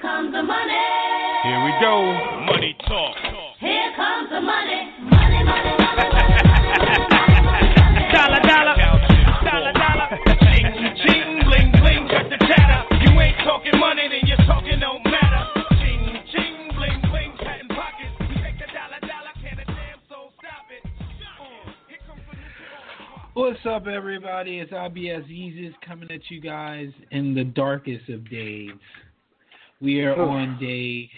comes the money. Here we go. Money talk. Here comes the money. Money, money, money, money. Dollar, dollar. Dollar, dollar. Ching, ching, bling, bling. Cut the chatter. You ain't talking money, then your talking don't matter. Ching, ching, bling, bling. Cutting pockets. We take the dollar, dollar. Can a damn soul stop it? Uh, here comes the What's up, everybody? It's IBS Yeezus coming at you guys in the darkest of days. We are on day,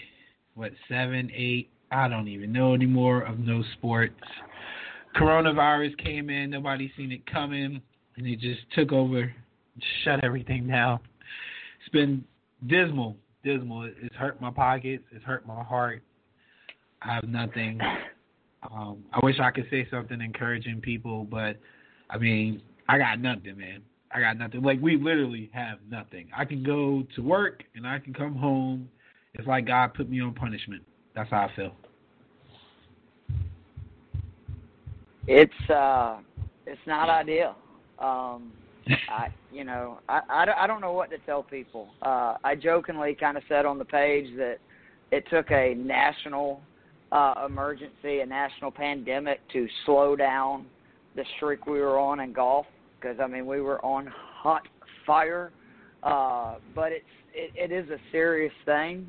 what, seven, eight? I don't even know anymore of no sports. Coronavirus came in, nobody seen it coming, and it just took over, shut everything down. It's been dismal, dismal. It's hurt my pockets, it's hurt my heart. I have nothing. Um, I wish I could say something encouraging people, but I mean, I got nothing, man. I got nothing. Like we literally have nothing. I can go to work and I can come home. It's like God put me on punishment. That's how I feel. It's uh, it's not ideal. Um, I, you know, I, I, don't- I don't know what to tell people. Uh, I jokingly kind of said on the page that it took a national uh, emergency, a national pandemic to slow down the streak we were on in golf because I mean we were on hot fire. Uh, but it's it, it is a serious thing,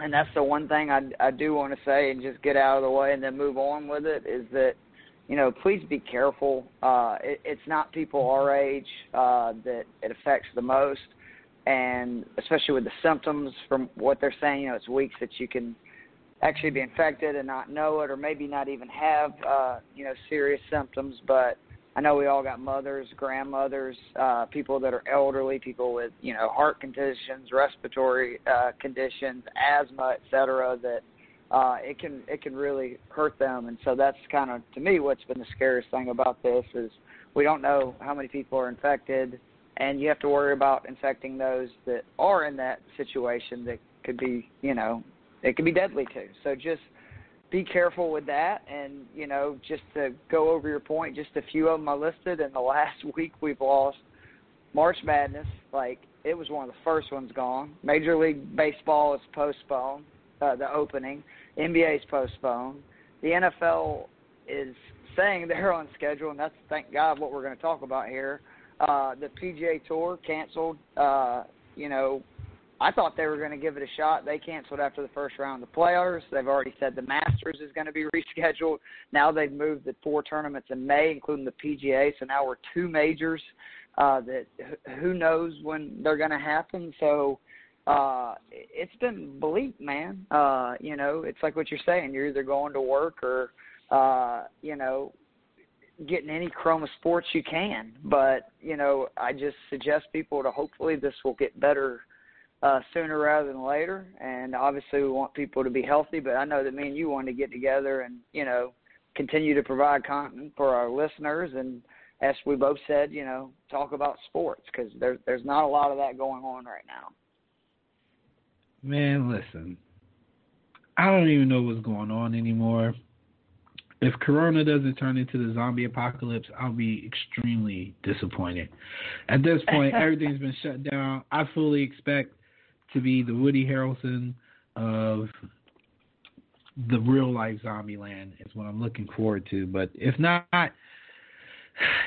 and that's the one thing I I do want to say and just get out of the way and then move on with it is that you know, please be careful. Uh, it, it's not people our age uh, that it affects the most, and especially with the symptoms from what they're saying, you know, it's weeks that you can actually be infected and not know it, or maybe not even have, uh, you know, serious symptoms. But I know we all got mothers, grandmothers, uh, people that are elderly, people with, you know, heart conditions, respiratory uh, conditions, asthma, et cetera, that uh, it can it can really hurt them. And so that's kind of to me what's been the scariest thing about this is we don't know how many people are infected, and you have to worry about infecting those that are in that situation that could be you know it could be deadly too. So just be careful with that, and you know just to go over your point, just a few of them I listed. In the last week, we've lost March Madness. Like it was one of the first ones gone. Major League Baseball is postponed. Uh, the opening. NBA is postponed. The NFL is saying they're on schedule, and that's thank God what we're going to talk about here. Uh, the PGA Tour canceled. Uh, you know, I thought they were going to give it a shot. They canceled after the first round of the playoffs. They've already said the Masters is going to be rescheduled. Now they've moved the four tournaments in May, including the PGA. So now we're two majors uh, that who knows when they're going to happen. So uh it's been bleak man uh you know it's like what you're saying you're either going to work or uh you know getting any chroma sports you can but you know i just suggest people to hopefully this will get better uh sooner rather than later and obviously we want people to be healthy but i know that me and you want to get together and you know continue to provide content for our listeners and as we both said you know talk about sports because there's there's not a lot of that going on right now Man, listen. I don't even know what's going on anymore. If Corona doesn't turn into the zombie apocalypse, I'll be extremely disappointed. At this point, everything's been shut down. I fully expect to be the Woody Harrelson of the real life zombie land is what I'm looking forward to. But if not,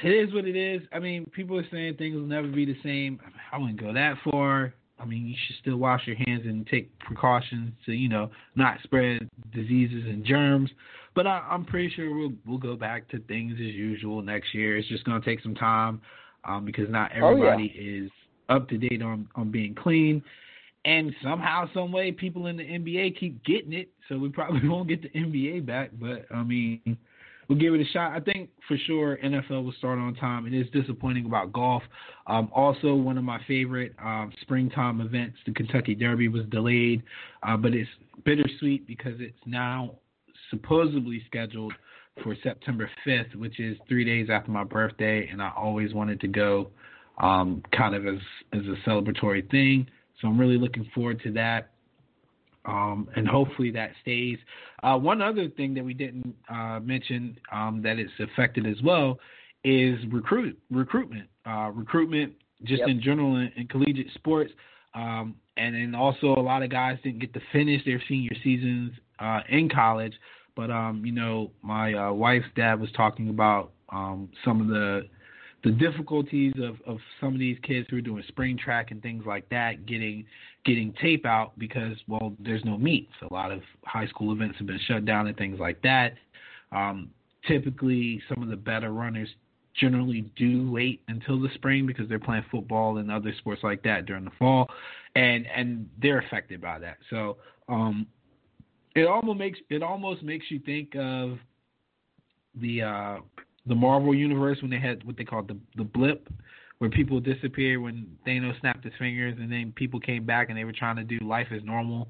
it is what it is. I mean, people are saying things will never be the same. I wouldn't go that far. I mean, you should still wash your hands and take precautions to, you know, not spread diseases and germs. But I, I'm pretty sure we'll we'll go back to things as usual next year. It's just going to take some time um, because not Oh, yeah. everybody is up to date on on being clean. And somehow, some way, people in the NBA keep getting it, so we probably won't get the NBA back. But I mean, we'll give it a shot. I think for sure NFL will start on time. It is disappointing about golf. Um, also, one of my favorite um, springtime events, the Kentucky Derby, was delayed, uh, but it's bittersweet because it's now supposedly scheduled for September 5th, which is three days after my birthday, and I always wanted to go, um, kind of as as a celebratory thing. So I'm really looking forward to that um, and hopefully that stays. Uh, one other thing that we didn't uh, mention um, that it's affected as well is recruit recruitment. Uh, recruitment, just Yep. in general in, in collegiate sports. Um, and then also a lot of guys didn't get to finish their senior seasons uh, in college. But um, you know, my uh, wife's dad was talking about um, some of the the difficulties of, of some of these kids who are doing spring track and things like that getting getting tape out because well there's no meets. A lot of high school events have been shut down and things like that. Um, typically, some of the better runners generally do wait until the spring because they're playing football and other sports like that during the fall, and and they're affected by that. So um, it almost makes it almost makes you think of the uh, the Marvel universe when they had what they called the the blip, where people disappeared when Thanos snapped his fingers, and then people came back and they were trying to do life as normal.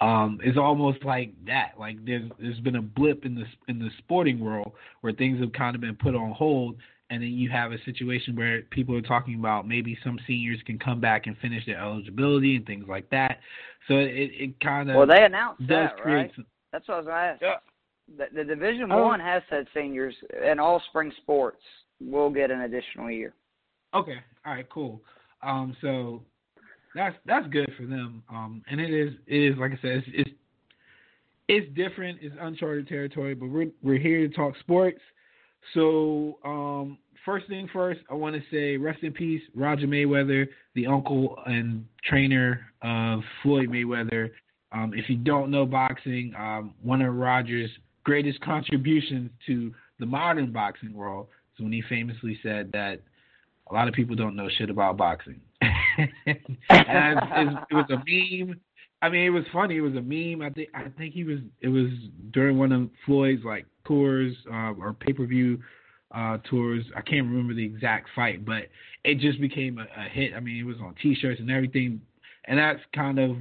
Um, it's almost like that. Like there's there's been a blip in the in the sporting world where things have kind of been put on hold, and then you have a situation where people are talking about maybe some seniors can come back and finish their eligibility and things like that. So it it kind of Well, they announced does that, right? some, That's what I was going to ask. Yeah. The, the Division Oh. One has said seniors and all spring sports will get an additional year. Okay. All right. Cool. Um. So that's that's good for them. Um. And it is it is like I said it's it's, it's different. It's uncharted territory. But we're we're here to talk sports. So um. First thing first, I want to say rest in peace, Roger Mayweather, the uncle and trainer of Floyd Mayweather. Um, if you don't know boxing, um, one of Roger's greatest contributions to the modern boxing world is when he famously said that a lot of people don't know shit about boxing. and it, was a meme. I mean, it was funny. It was a meme. I think I think he was. It was during one of Floyd's like tours uh, or pay per view uh, tours. I can't remember the exact fight, but it just became a, a hit. I mean, it was on T-shirts and everything, and that's kind of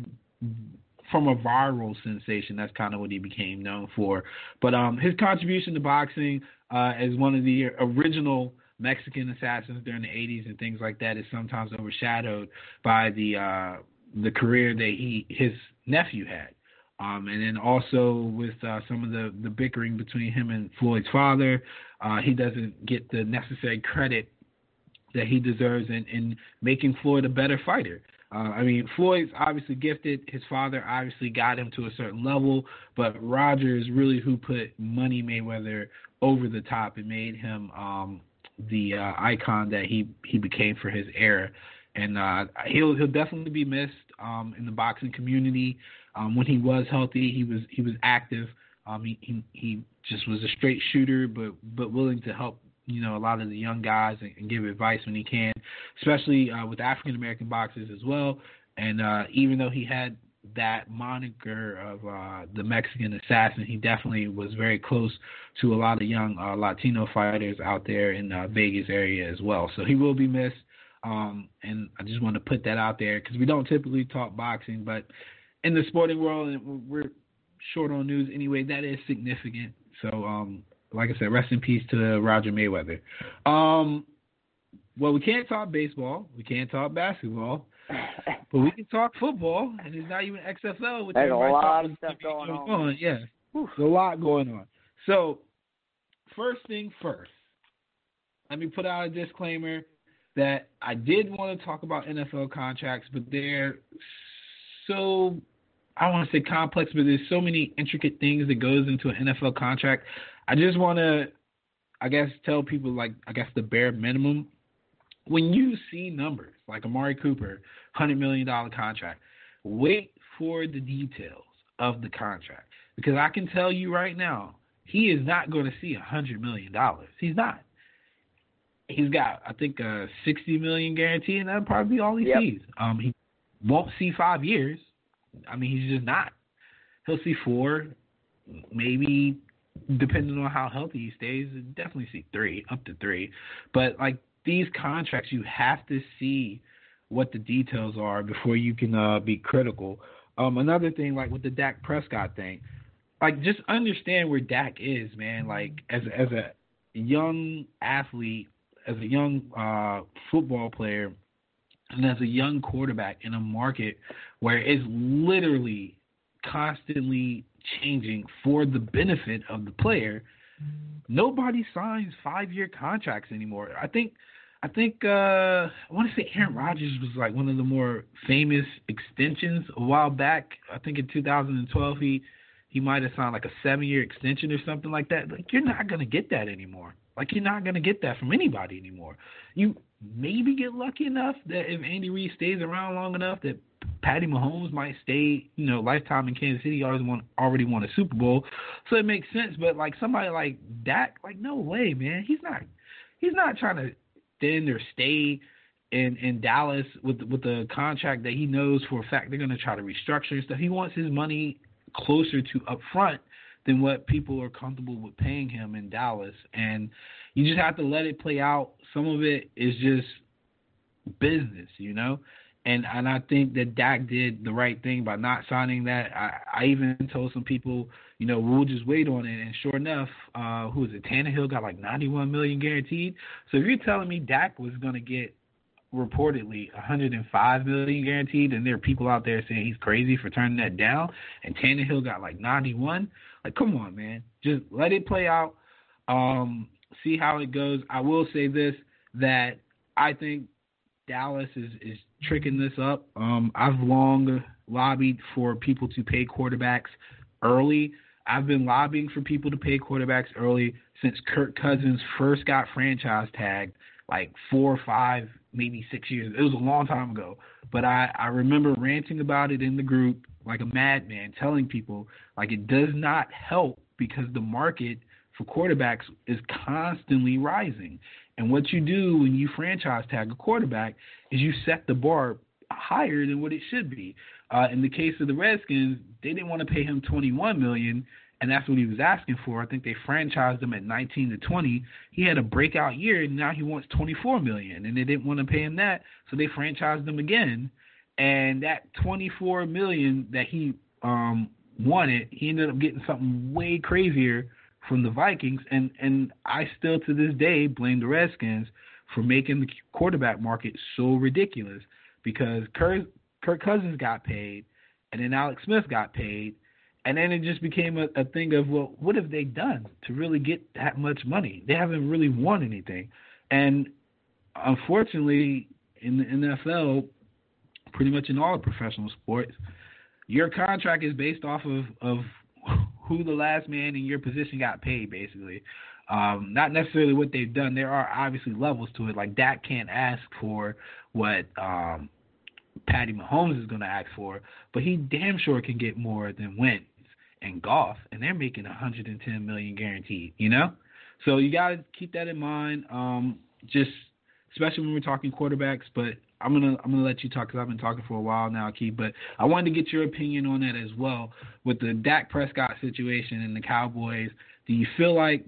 from a viral sensation. That's kind of what he became known for. But um, his contribution to boxing uh, as one of the original Mexican assassins during the 80s and things like that is sometimes overshadowed by the uh, the career that he his nephew had. Um, and then also with uh, some of the, the bickering between him and Floyd's father, uh, he doesn't get the necessary credit that he deserves in, in making Floyd a better fighter. Uh, I mean, Floyd's obviously gifted. His father obviously got him to a certain level, but Roger is really who put Money Mayweather over the top and made him um, the uh, icon that he he became for his era. And uh, he'll he'll definitely be missed um, in the boxing community. Um, when he was healthy, he was he was active. Um, he, he he just was a straight shooter, but but willing to help you know a lot of the young guys and, and give advice when he can, especially uh, with African American boxers as well. And uh, even though he had that moniker of uh, the Mexican assassin, he definitely was very close to a lot of young uh, Latino fighters out there in uh, Vegas area as well. So he will be missed. Um, and I just want to put that out there because we don't typically talk boxing, but in the sporting world, and we're short on news anyway, that is significant. So, um, like I said, rest in peace to Roger Mayweather. Um, well, we can't talk baseball, we can't talk basketball, but we can talk football, and it's not even XFL. Which There's a lot of stuff going on. Yeah, there's a lot going on. So, first thing first, let me put out a disclaimer that I did want to talk about NFL contracts, but they're so I don't want to say complex, but there's so many intricate things that goes into an NFL contract. I just want to, I guess, tell people like I guess the bare minimum. When you see numbers like Amari Cooper, hundred million dollar contract, wait for the details of the contract because I can tell you right now, he is not going to see a hundred million dollars. He's not. He's got, I think, a sixty million guarantee, and that'll probably be all he Yep. sees. Um, he won't see five years. I mean, he's just not. He'll see four, maybe depending on how healthy he stays. Definitely see three, up to three. But like these contracts, you have to see what the details are before you can uh, be critical. Um, another thing, like with the Dak Prescott thing, like just understand where Dak is, man. Like as as a young athlete, as a young uh, football player, and as a young quarterback in a market where it's literally constantly changing for the benefit of the player, nobody signs five year contracts anymore. I think I think uh, I want to say Aaron Rodgers was like one of the more famous extensions a while back. I think in 2012 he he might have signed like a seven year extension or something like that. Like you're not gonna get that anymore. Like you're not gonna get that from anybody anymore. You maybe get lucky enough that if Andy Reid stays around long enough that Patty Mahomes might stay, you know, lifetime in Kansas City. Always won, already won a Super Bowl, so it makes sense. But like somebody like Dak, like no way, man. He's not, he's not trying to extend or stay in in Dallas with with the contract that he knows for a fact they're going to try to restructure and stuff. He wants his money closer to upfront than what people are comfortable with paying him in Dallas, and you just have to let it play out. Some of it is just business, you know. And and I think that Dak did the right thing by not signing that. I, I even told some people, you know, we'll just wait on it. And sure enough, uh, who it? Tannehill got like 91 million guaranteed. So if you're telling me Dak was going to get reportedly 105 million guaranteed, and there are people out there saying he's crazy for turning that down, and Tannehill got like 91, like come on, man, just let it play out. Um, see how it goes. I will say this that I think Dallas is is tricking this up. Um, I've long lobbied for people to pay quarterbacks early. I've been lobbying for people to pay quarterbacks early since Kirk Cousins first got franchise tagged, like four or five, maybe six years. It was a long time ago, but I I remember ranting about it in the group like a madman, telling people like it does not help because the market for quarterbacks is constantly rising. And what you do when you franchise tag a quarterback is you set the bar higher than what it should be. Uh, in the case of the Redskins, they didn't want to pay him 21 million, and that's what he was asking for. I think they franchised him at 19 to 20. He had a breakout year, and now he wants 24 million, and they didn't want to pay him that, so they franchised him again. And that 24 million that he um, wanted, he ended up getting something way crazier from the Vikings, and and I still to this day blame the Redskins for making the quarterback market so ridiculous because Kirk, Kirk Cousins got paid, and then Alex Smith got paid, and then it just became a, a thing of well, what have they done to really get that much money? They haven't really won anything, and unfortunately, in the NFL, pretty much in all professional sports, your contract is based off of of who the last man in your position got paid, basically. Um, not necessarily what they've done. There are obviously levels to it. Like Dak can't ask for what um, Patty Mahomes is going to ask for, but he damn sure can get more than Wentz and Goff, and they're making 110 million guaranteed. You know, so you got to keep that in mind. Um, just especially when we're talking quarterbacks, but I'm gonna I'm gonna let you talk because I've been talking for a while now, Keith. But I wanted to get your opinion on that as well with the Dak Prescott situation and the Cowboys. Do you feel like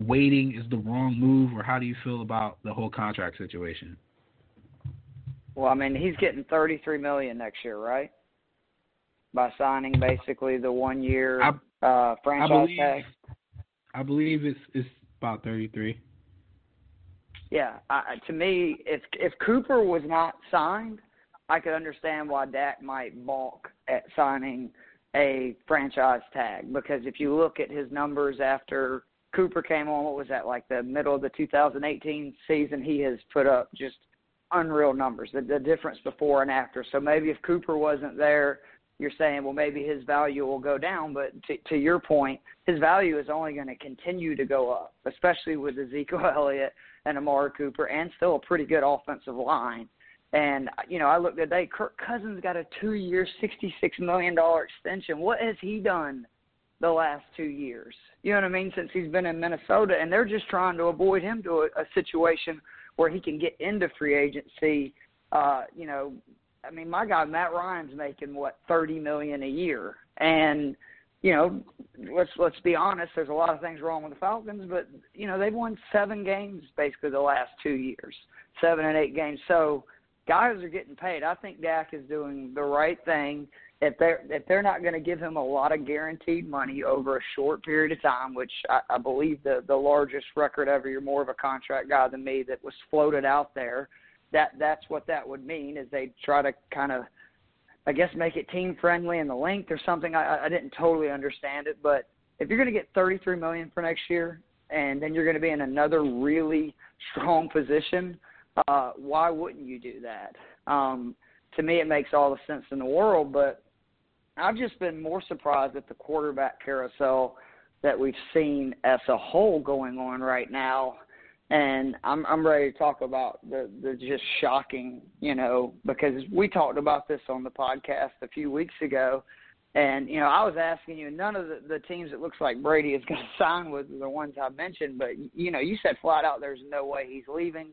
waiting is the wrong move, or how do you feel about the whole contract situation? Well, I mean, he's getting 33 million next year, right? By signing basically the one year uh, franchise I believe, tag. I believe it's it's about 33. Yeah, I, to me, if if Cooper was not signed, I could understand why Dak might balk at signing a franchise tag because if you look at his numbers after Cooper came on, what was that like the middle of the 2018 season? He has put up just unreal numbers. The, the difference before and after. So maybe if Cooper wasn't there, you're saying, well, maybe his value will go down. But to, to your point, his value is only going to continue to go up, especially with Ezekiel Elliott and Amari Cooper, and still a pretty good offensive line. And you know, I looked today. Kirk Cousins got a two-year, sixty-six million dollar extension. What has he done the last two years? You know what I mean? Since he's been in Minnesota, and they're just trying to avoid him to a, a situation where he can get into free agency. Uh, you know, I mean, my guy Matt Ryan's making what thirty million a year, and you know, let's let's be honest. There's a lot of things wrong with the Falcons, but you know they've won seven games basically the last two years, seven and eight games. So guys are getting paid. I think Dak is doing the right thing. If they're if they're not going to give him a lot of guaranteed money over a short period of time, which I, I believe the the largest record ever, you're more of a contract guy than me that was floated out there. That that's what that would mean is they try to kind of I guess make it team friendly in the length or something. I, I didn't totally understand it, but if you're going to get 33 million for next year, and then you're going to be in another really strong position uh, why wouldn't you do that? Um, to me, it makes all the sense in the world. But I've just been more surprised at the quarterback carousel that we've seen as a whole going on right now. And I'm I'm ready to talk about the the just shocking, you know, because we talked about this on the podcast a few weeks ago, and you know I was asking you, none of the, the teams it looks like Brady is going to sign with are the ones I mentioned, but you know you said flat out there's no way he's leaving,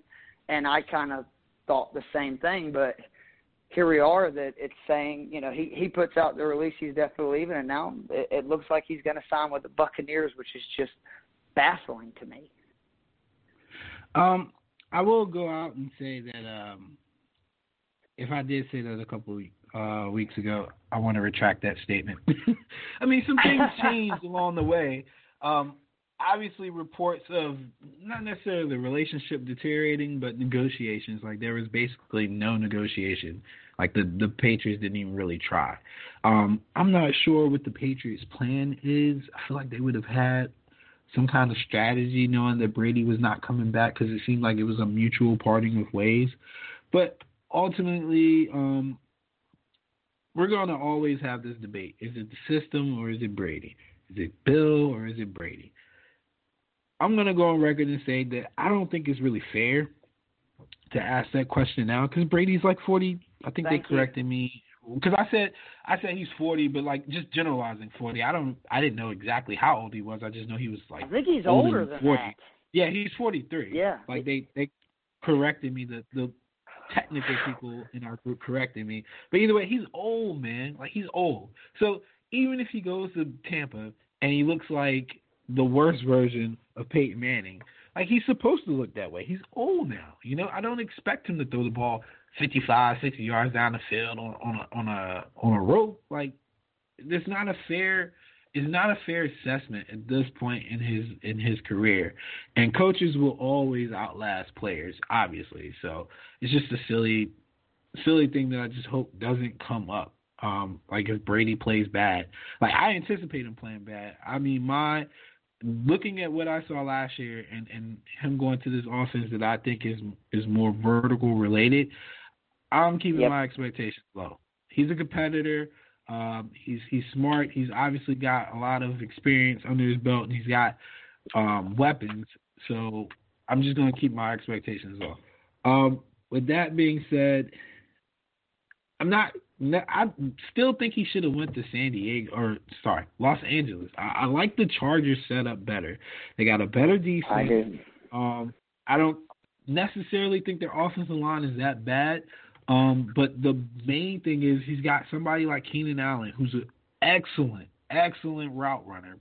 and I kind of thought the same thing, but here we are that it's saying, you know, he he puts out the release he's definitely leaving, and now it, it looks like he's going to sign with the Buccaneers, which is just baffling to me. Um, I will go out and say that um, if I did say that a couple of uh, weeks ago, I want to retract that statement. I mean, some things changed along the way. Um, obviously reports of not necessarily the relationship deteriorating, but negotiations. Like there was basically no negotiation. Like the the Patriots didn't even really try. Um, I'm not sure what the Patriots' plan is. I feel like they would have had some kind of strategy, knowing that Brady was not coming back because it seemed like it was a mutual parting of ways. But ultimately, um, we're going to always have this debate: is it the system or is it Brady? Is it Bill or is it Brady? I'm gonna go on record and say that I don't think it's really fair to ask that question now because Brady's like 40. I think Thank they corrected me because I said I said he's 40, but like just generalizing 40. I don't I didn't know exactly how old he was. I just know he was like I think he's older older than than 40. that. yeah he's 43. Yeah. like they they corrected me. The the technical people in our group corrected me. But either way, he's old, man. Like he's old. So even if he goes to Tampa and he looks like the worst version of Peyton Manning, like he's supposed to look that way. He's old now. You know, I don't expect him to throw the ball 55, 60 yards down the field on on a on a on a rope. Like it's not a fair it's not a fair assessment at this point in his in his career. And coaches will always outlast players, obviously. So it's just a silly silly thing that I just hope doesn't come up. Um, like if Brady plays bad. Like I anticipate him playing bad. I mean my looking at what I saw last year and, and him going to this offense that I think is is more vertical related, I'm keeping Yep. my expectations low. He's a competitor. Um, he's he's smart. He's obviously got a lot of experience under his belt, and he's got um, weapons. So I'm just gonna keep my expectations low. Um, with that being said, I'm not. I still think he should have went to San Diego or sorry, Los Angeles. I, I like the Chargers setup better. They got a better defense. I. Um, I don't necessarily think their offensive line is that bad. Um, but the main thing is he's got somebody like Keenan Allen, who's an excellent, excellent route runner.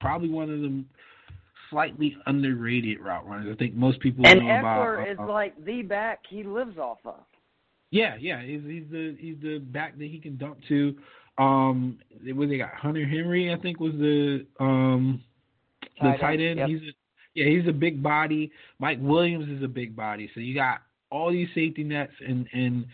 Probably one of the slightly underrated route runners. I think most people And know about. Ekeler is uh, like the back he lives off of. yeah, yeah, he's, he's the he's the back that he can dump to. Um, what they got? Hunter Henry, I think, was the um the Tight tight end, end. yep. He's a, yeah, he's a big body. Mike Williams is a big body. So you got all these safety nets, and and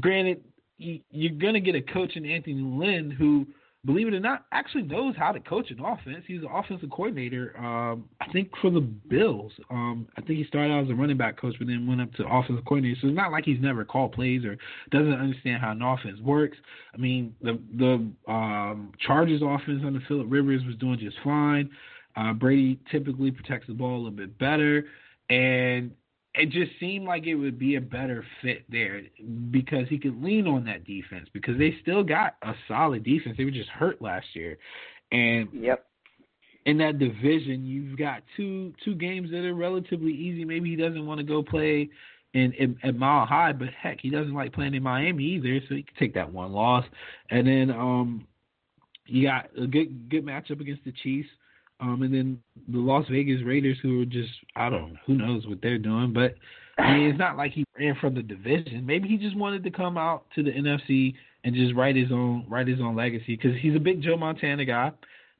granted, you, you're gonna get a coach in Anthony Lynn who, believe it or not, actually knows how to coach an offense. He's an offensive coordinator. Um, I think for the Bills. Um, I think he started out as a running back coach, but then went up to offensive coordinator. So it's not like he's never called plays or doesn't understand how an offense works. I mean, the the um, Chargers offense under Philip Rivers was doing just fine. Uh, Brady typically protects the ball a little bit better, and it just seemed like it would be a better fit there because he could lean on that defense because they still got a solid defense. They were just hurt last year, and Yep. in that division, you've got two two games that are relatively easy. Maybe he doesn't want to go play in, in at Mile High, but heck, he doesn't like playing in Miami either, so he can take that one loss. And then um, you got a good good matchup against the Chiefs. Um, and then the Las Vegas Raiders, who are just I don't who knows what they're doing, but I mean, it's not like he ran from the division. Maybe he just wanted to come out to the NFC and just write his own write his own legacy because he's a big Joe Montana guy.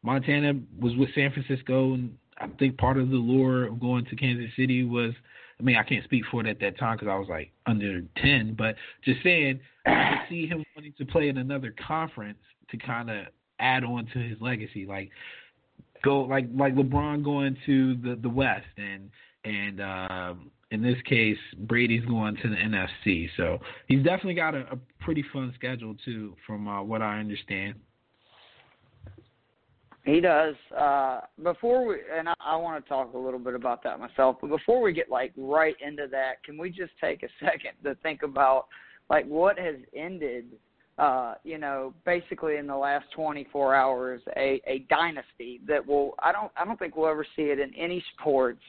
Montana was with San Francisco, and I think part of the lure of going to Kansas City was. I mean, I can't speak for it at that time because I was like under ten, but just saying, I could see him wanting to play in another conference to kind of add on to his legacy, like go like like LeBron going to the the West and and um in this case, Brady's going to the NFC. So he's definitely got a, a pretty fun schedule too, from uh, what I understand. He does. Uh, before we, and I, I want to talk a little bit about that myself, but before we get like right into that, can we just take a second to think about like what has ended, uh, you know, basically in the last 24 hours, a, a dynasty that will, I don't, I don't think we'll ever see it in any sports.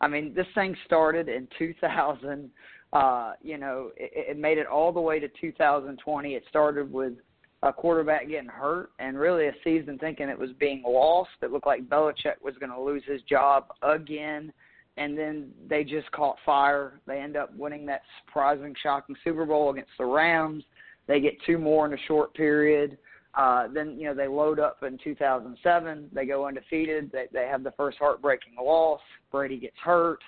I mean, this thing started in 2000. Uh, you know, it, it made it all the way to 2020. It started with a quarterback getting hurt and really a season thinking it was being lost. It looked like Belichick was going to lose his job again. And then they just caught fire. They end up winning that surprising, shocking Super Bowl against the Rams. They get two more in a short period. Uh, then you know they load up in 2007. They go undefeated. They they have the first heartbreaking loss. Brady gets hurt.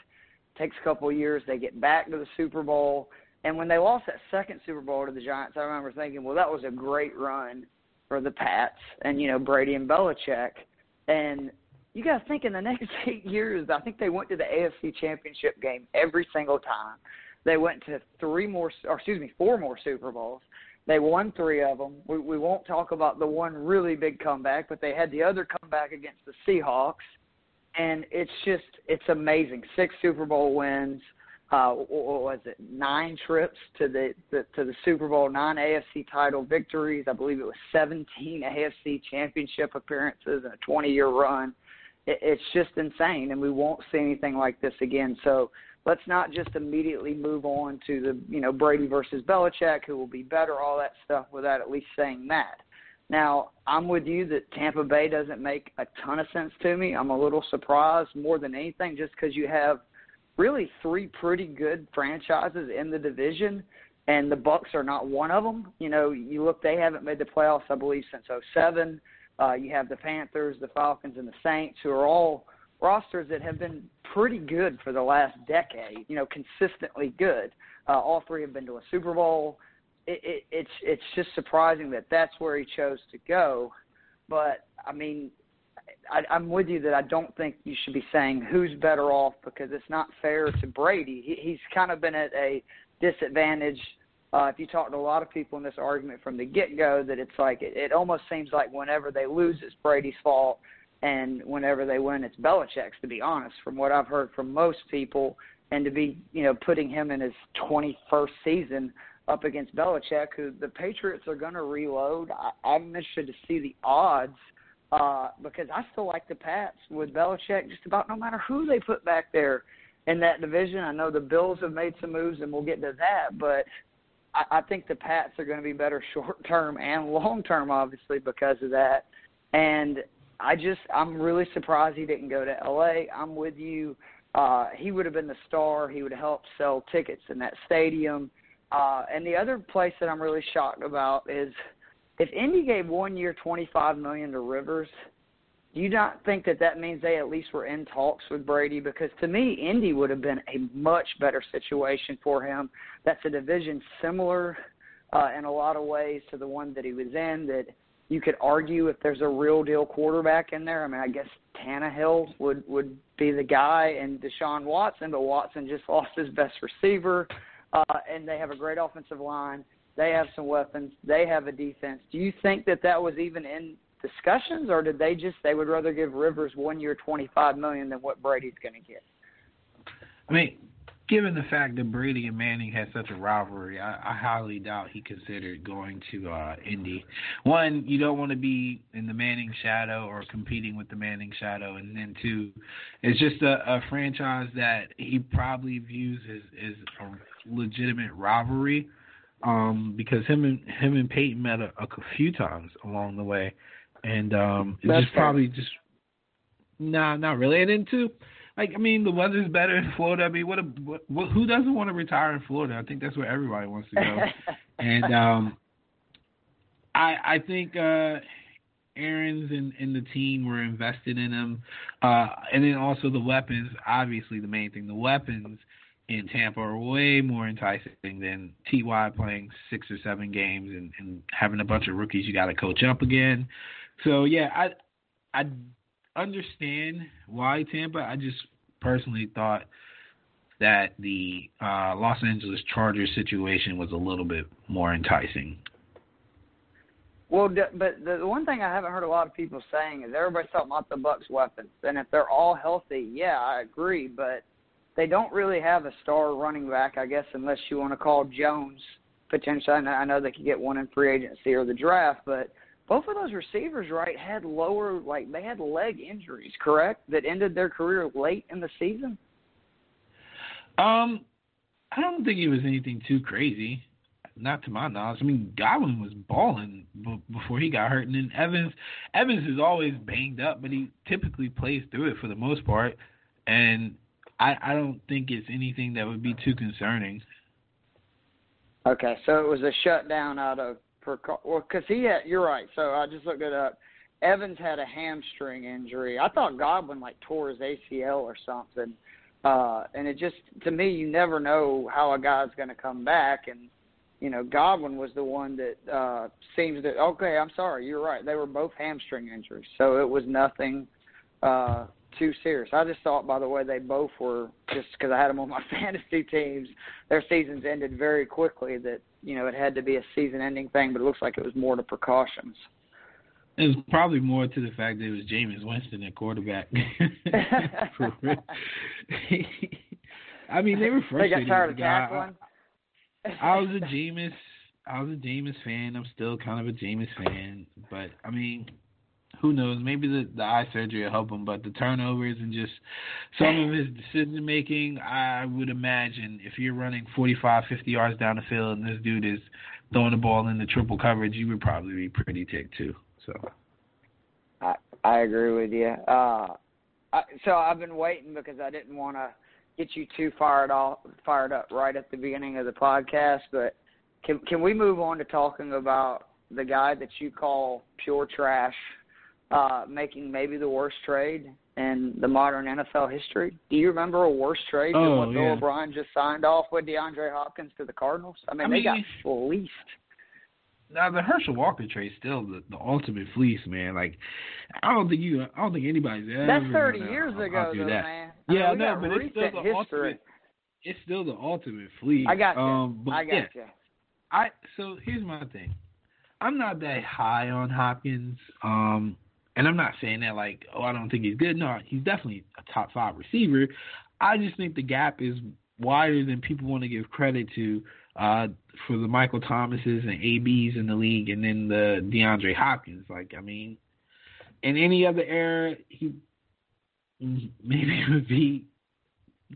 Takes a couple of years. They get back to the Super Bowl and when they lost that second Super Bowl to the Giants, I remember thinking, well, that was a great run for the Pats and, you know, Brady and Belichick. And you got to think in the next eight years, I think they went to the AFC Championship game every single time. They went to three more, or excuse me, four more Super Bowls. They won three of them. We, we won't talk about the one really big comeback, but they had the other comeback against the Seahawks. And it's just, it's amazing. Six Super Bowl wins uh, what was it? Nine trips to the, the to the Super Bowl, nine AFC title victories. I believe it was 17 AFC championship appearances in a 20-year run. It, it's just insane, and we won't see anything like this again. So let's not just immediately move on to the you know Brady versus Belichick, who will be better, all that stuff, without at least saying that. Now, I'm with you that Tampa Bay doesn't make a ton of sense to me. I'm a little surprised more than anything just because you have really three pretty good franchises in the division, and the Bucs are not one of them. You know, you look; they haven't made the playoffs, I believe, since '07. Uh, you have the Panthers, the Falcons, and the Saints, who are all rosters that have been pretty good for the last decade. You know, consistently good. Uh, all three have been to a Super Bowl. It, it, it's it's just surprising that that's where he chose to go. But I mean, I, I'm with you that I don't think you should be saying who's better off because it's not fair to Brady. He, he's kind of been at a disadvantage. Uh, if you talk to a lot of people in this argument from the get go, that it's like it, it almost seems like whenever they lose, it's Brady's fault, and whenever they win, it's Belichick's. To be honest, from what I've heard from most people, and to be you know putting him in his 21st season up against Belichick, who the Patriots are going to reload. I, I'm interested to see the odds uh, because I still like the Pats with Belichick just about no matter who they put back there in that division. I know the Bills have made some moves, and we'll get to that, but I, I think the Pats are going to be better short term and long term, obviously, because of that. And I just, I'm really surprised he didn't go to LA. I'm with you. Uh, he would have been the star. He would have helped sell tickets in that stadium. Uh, and the other place that I'm really shocked about is if Indy gave one year twenty five million to Rivers, do you not think that that means they at least were in talks with Brady? Because to me, Indy would have been a much better situation for him. That's a division similar uh, in a lot of ways to the one that he was in. That you could argue if there's a real deal quarterback in there. I mean, I guess Tannehill would would be the guy, and Deshaun Watson, but Watson just lost his best receiver, uh, and they have a great offensive line. They have some weapons. They have a defense. Do you think that that was even in discussions, or did they just they would rather give Rivers one year twenty five million than what Brady's going to get? I mean, given the fact that Brady and Manning had such a rivalry, I, I highly doubt he considered going to uh, Indy. One, you don't want to be in the Manning shadow or competing with the Manning shadow, and then two, it's just a, a franchise that he probably views as, as a legitimate rivalry um, because him and him and Peyton met a, a few times along the way, and um, it's just probably just nah, not really. And then too, like I mean, the weather's better in Florida. I mean, what a what, who doesn't want to retire in Florida? I think that's where everybody wants to go. and um, I I think uh, Arians and, and the team were invested in him, uh, and then also the weapons. Obviously, the main thing, the weapons in Tampa are way more enticing than Ty playing six or seven games and, and having a bunch of rookies you got to coach up again. So yeah, I I understand why Tampa. I just personally thought that the uh, Los Angeles Chargers situation was a little bit more enticing. Well, but the one thing I haven't heard a lot of people saying is everybody's talking about the Bucs' weapons, and if they're all healthy, yeah, I agree. But they don't really have a star running back, I guess, unless you want to call Jones potentially. I know they could get one in free agency or the draft, but both of those receivers, right, had lower like they had leg injuries, correct, that ended their career late in the season. Um, I don't think it was anything too crazy. Not to my knowledge. I mean, Godwin was balling b- before he got hurt, and then Evans. Evans is always banged up, but he typically plays through it for the most part. And I, I don't think it's anything that would be too concerning. Okay, so it was a shutdown out of preca- well, because he had. You're right. So I just looked it up. Evans had a hamstring injury. I thought Godwin like tore his ACL or something. Uh, and it just to me, you never know how a guy's going to come back. And you know, Godwin was the one that uh, seems that okay. I'm sorry, you're right. They were both hamstring injuries, so it was nothing uh, too serious. I just thought, by the way, they both were just because I had them on my fantasy teams. Their seasons ended very quickly. That you know, it had to be a season-ending thing, but it looks like it was more to precautions. It was probably more to the fact that it was Jameis Winston at quarterback. I mean, they were They frustrated. got tired of tackling. I, I was a Jameis. I was a Jameis fan. I'm still kind of a Jameis fan, but I mean, who knows? Maybe the the eye surgery will help him, but the turnovers and just some of his decision making, I would imagine if you're running 45, 50 yards down the field and this dude is throwing the ball in the triple coverage, you would probably be pretty ticked too. So. I I agree with you. Uh, I, so I've been waiting because I didn't want to get you too fired off, fired up right at the beginning of the podcast. But can can we move on to talking about the guy that you call pure trash, uh, making maybe the worst trade in the modern NFL history? Do you remember a worse trade than Oh, what Bill yeah. O'Brien just signed off with DeAndre Hopkins to the Cardinals? I mean, I they got mean- fleeced. Now the Herschel Walker trade still the, the ultimate fleece, man. Like I don't think you, I don't think anybody's ever. That's 30 gonna years ago, argue though, that. man. Yeah, I I mean, got but it's still the history. ultimate. It's still the ultimate fleece. I got you. Um, but I got yeah, you. I so here's my thing. I'm not that high on Hopkins. Um, and I'm not saying that like, oh, I don't think he's good. No, he's definitely a top five receiver. I just think the gap is wider than people want to give credit to uh, for the Michael Thomases and ABs in the league, and then the DeAndre Hopkins. Like, I mean, in any other era, he maybe would be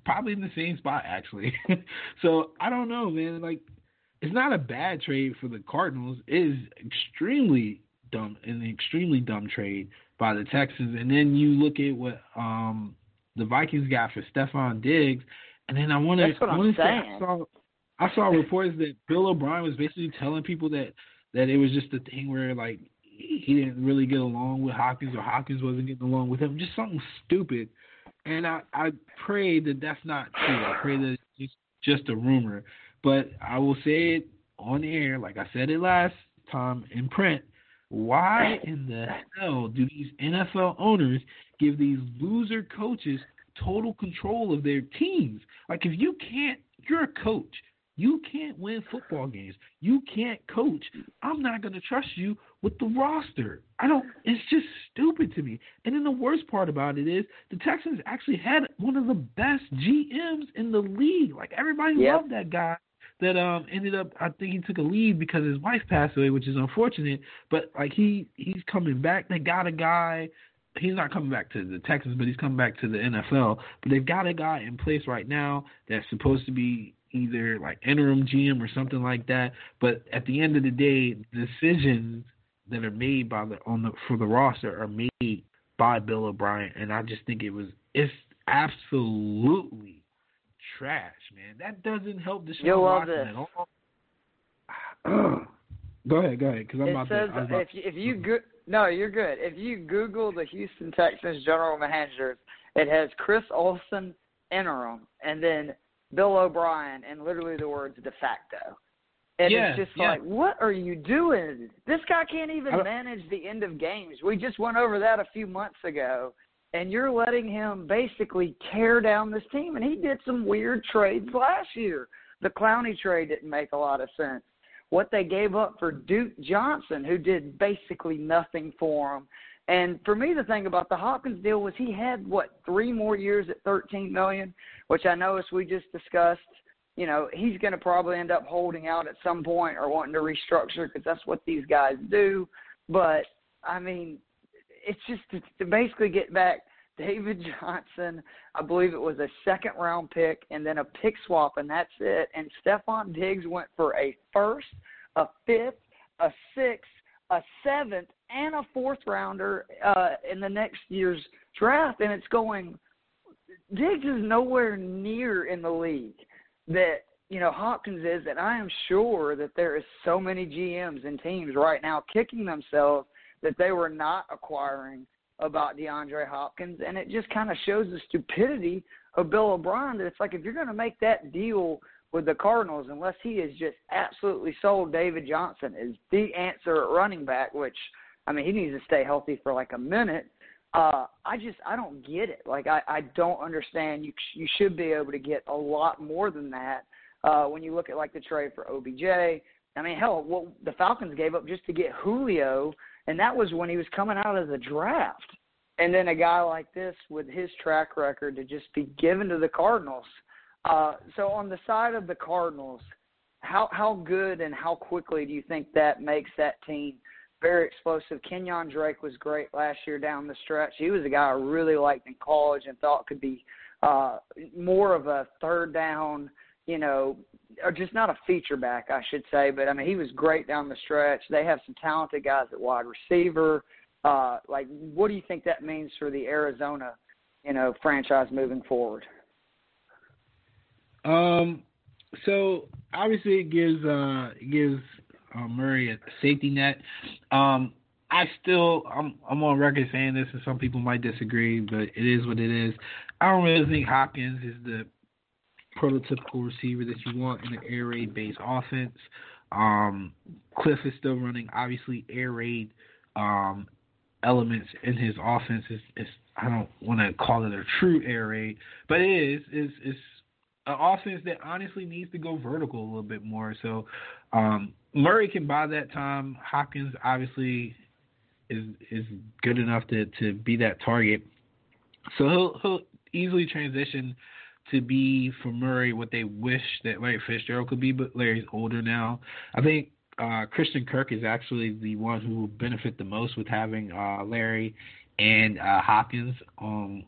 probably in the same spot actually. so I don't know, man. Like, it's not a bad trade for the Cardinals. It is extremely dumb, an extremely dumb trade by the Texans. And then you look at what um the Vikings got for Stefon Diggs, and then I want to I I'm want to say I saw I saw reports that Bill O'Brien was basically telling people that that it was just a thing where like he didn't really get along with Hopkins or Hopkins wasn't getting along with him, just something stupid. And I I pray that that's not true. I pray that it's just a rumor. But I will say it on air, like I said it last time in print. Why in the hell do these NFL owners give these loser coaches total control of their teams? Like, if you can't, you're a coach. You can't win football games. You can't coach. I'm not going to trust you with the roster. I don't, it's just stupid to me. And then the worst part about it is the Texans actually had one of the best GMs in the league. Like, everybody Yep. loved that guy that um ended up I think he took a leave because his wife passed away, which is unfortunate. But like he he's coming back. They got a guy. He's not coming back to the Texans, but he's coming back to the NFL. But they've got a guy in place right now that's supposed to be either like interim GM or something like that. But at the end of the day, decisions that are made by the on the for the roster are made by Bill O'Brien, and I just think it was it's absolutely trash, man. That doesn't help Deshaun You'll love Watson this. at all. go ahead, go ahead, because I'm it about says to. I was about- if you, if you go, no, you're good. If you Google the Houston Texans general managers, it has Chris Olsen interim, and then Bill O'Brien, and literally the words de facto. And Yeah, it's just yeah. like, what are you doing? This guy can't even manage the end of games. We just went over that a few months ago, and you're letting him basically tear down this team. And he did some weird trades last year. The Clowney trade didn't make a lot of sense. What they gave up for Duke Johnson, who did basically nothing for him. And for me, the thing about the Hopkins deal was he had what three more years at 13 million, which I know as we just discussed, you know, he's going to probably end up holding out at some point or wanting to restructure because that's what these guys do. But I mean, it's just to, to basically get back David Johnson, I believe it was a second round pick and then a pick swap and that's it. And Stefon Diggs went for a first, a fifth, a sixth, a seventh, and a fourth rounder uh, in the next year's draft. And it's going Diggs is nowhere near in the league that you know Hopkins is, and I am sure that there is so many GMs and teams right now kicking themselves that they were not acquiring about DeAndre Hopkins, and it just kind of shows the stupidity of Bill O'Brien that it's like if you're going to make that deal with the Cardinals, unless he is just absolutely sold David Johnson is the answer at running back, which I mean he needs to stay healthy for like a minute. Uh, I just I don't get it. Like I I don't understand. You you should be able to get a lot more than that. Uh, when you look at like the trade for OBJ, I mean hell, what the Falcons gave up just to get Julio and that was when he was coming out of the draft. And then a guy like this with his track record to just be given to the Cardinals. Uh, so on the side of the Cardinals, how how good and how quickly do you think that makes that team very explosive? Kenyon Drake was great last year down the stretch. He was a guy I really liked in college and thought could be uh, more of a third down, you know, or just not a feature back, I should say. But I mean, he was great down the stretch. They have some talented guys at wide receiver. Uh, like, what do you think that means for the Arizona, you know, franchise moving forward? Um, so obviously it gives uh it gives uh, Murray a safety net. Um, I still I'm I'm on record saying this, and some people might disagree, but it is what it is. I don't really think Hopkins is the prototypical receiver that you want in an air raid based offense. Um, Kliff is still running obviously air raid um, elements in his offense. It's I don't want to call it a true air raid, but it is. It's, it's an offense that honestly needs to go vertical a little bit more. So um, Murray can buy that time. Hopkins obviously is is good enough to to be that target. So he'll he'll easily transition to be for Murray what they wish that Larry Fitzgerald could be, but Larry's older now. I think uh, Christian Kirk is actually the one who will benefit the most with having uh, Larry and uh, Hopkins um,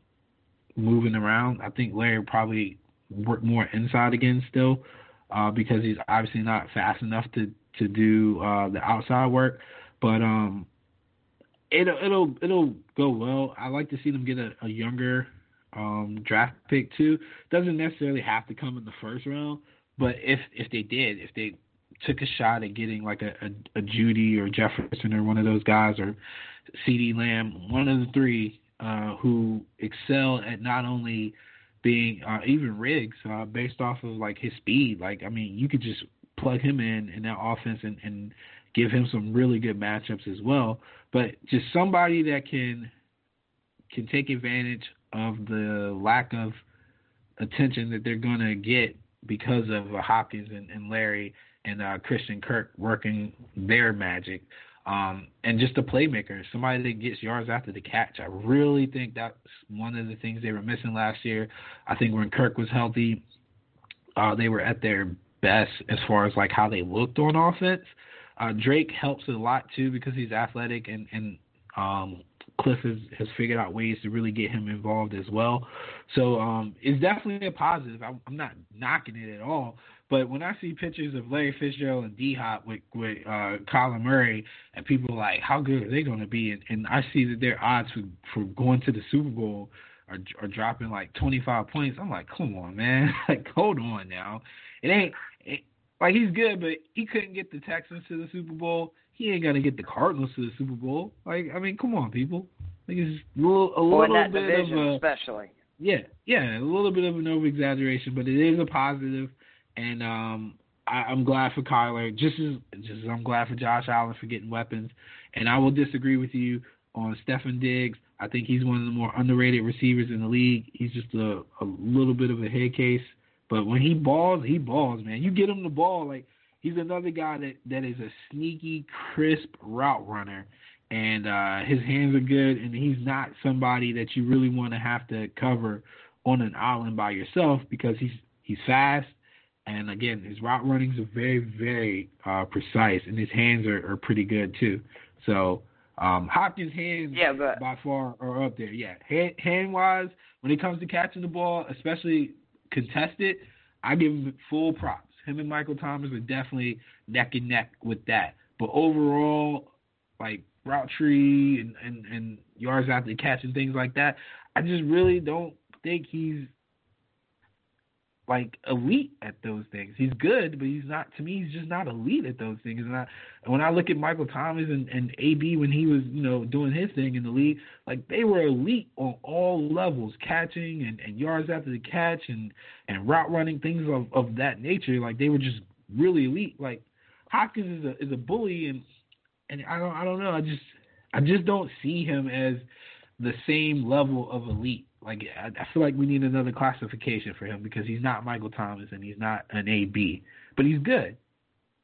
moving around. I think Larry probably work more inside again still uh, because he's obviously not fast enough to to do uh, the outside work. But um, it'll it'll it'll go well. I like to see them get a, a younger um, draft pick too. Doesn't necessarily have to come in the first round, but if if they did, if they took a shot at getting like a, a, a Jeudy or Jefferson or one of those guys or CeeDee Lamb, one of the three uh, who excel at not only being uh, even Ruggs uh, based off of like his speed. Like I mean, you could just plug him in in that offense and, and give him some really good matchups as well. But just somebody that can can take advantage of the lack of attention that they're going to get because of uh, Hopkins and, and Larry and uh, Christian Kirk working their magic. Um, and just a playmaker, somebody that gets yards after the catch. I really think that's one of the things they were missing last year. I think when Kirk was healthy, uh, they were at their best as far as like how they looked on offense. Uh, Drake helps a lot too because he's athletic and and um, Kliff has, has figured out ways to really get him involved as well. So um, it's definitely a positive. I'm, I'm not knocking it at all. But when I see pictures of Larry Fitzgerald and D Hop with with uh, Kyler Murray, and people are like, how good are they going to be? And, and I see that their odds for for going to the Super Bowl are are dropping like 25 points. I'm like, come on, man, like hold on now. It ain't it, like he's good, but he couldn't get the Texans to the Super Bowl he ain't gonna get the Cardinals to the Super Bowl. Like, I mean, come on, people. Like, it's a little, a little that bit division, of a, especially. yeah, yeah, a little bit of an over exaggeration, but it is a positive, and um, I, I'm glad for Kyler. Just as, just as I'm glad for Josh Allen for getting weapons, and I will disagree with you on Stefon Diggs. I think he's one of the more underrated receivers in the league. He's just a, a little bit of a head case, but when he balls, he balls, man. You get him the ball, like he's another guy that that is a sneaky, crisp route runner, and uh, his hands are good, and he's not somebody that you really want to have to cover on an island by yourself because he's he's fast, and again, his route runnings are very, very uh, precise, and his hands are, are pretty good too. So um, Hopkins' hands Yeah, but by far are up there. Yeah, hand, hand wise, when it comes to catching the ball, especially contested, I give him full props. Him and Michael Thomas are definitely neck and neck with that. But overall, like route tree and, and, and yards after catch and things like that, I just really don't think he's like elite at those things. He's good, but he's not. To me, he's just not elite at those things. And I, when I look at Michael Thomas and, and AB when he was, you know, doing his thing in the league, like they were elite on all levels, catching and, and yards after the catch and and route running, things of of that nature. Like they were just really elite. Like Hopkins is a is a bully, and and I don't I don't know. I just I just don't see him as the same level of elite. Like I, I feel like we need another classification for him because he's not Michael Thomas and he's not an AB, but he's good.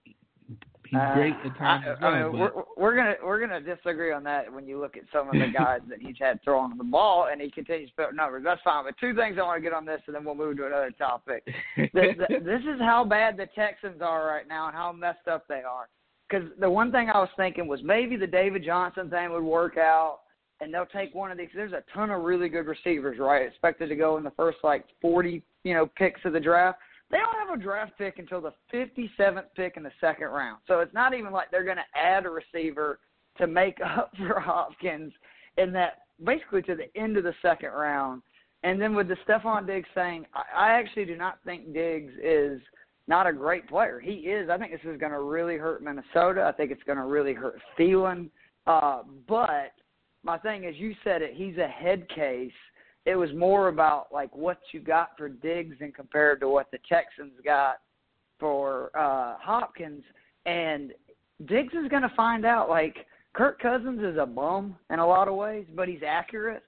He's Uh, great at times I, well. I mean, we're we're gonna we're gonna disagree on that when you look at some of the guys that he's had throwing the ball and he continues to put numbers. That's fine. But two things I want to get on this, and then we'll move to another topic. this, this is how bad the Texans are right now and how messed up they are. Because the one thing I was thinking was maybe the David Johnson thing would work out, and they'll take one of these. There's a ton of really good receivers, right? Expected to go in the first like 40, you know, picks of the draft. They don't have a draft pick until the 57th pick in the second round. So it's not even like they're going to add a receiver to make up for Hopkins in that basically to the end of the second round. And then with the Stefon Diggs thing, I, I actually do not think Diggs is not a great player. He is. I think this is going to really hurt Minnesota. I think it's going to really hurt Thielen. Uh, but my thing is, you said it. He's a head case. It was more about like what you got for Diggs and compared to what the Texans got for uh Hopkins. And Diggs is going to find out like Kirk Cousins is a bum in a lot of ways, but he's accurate.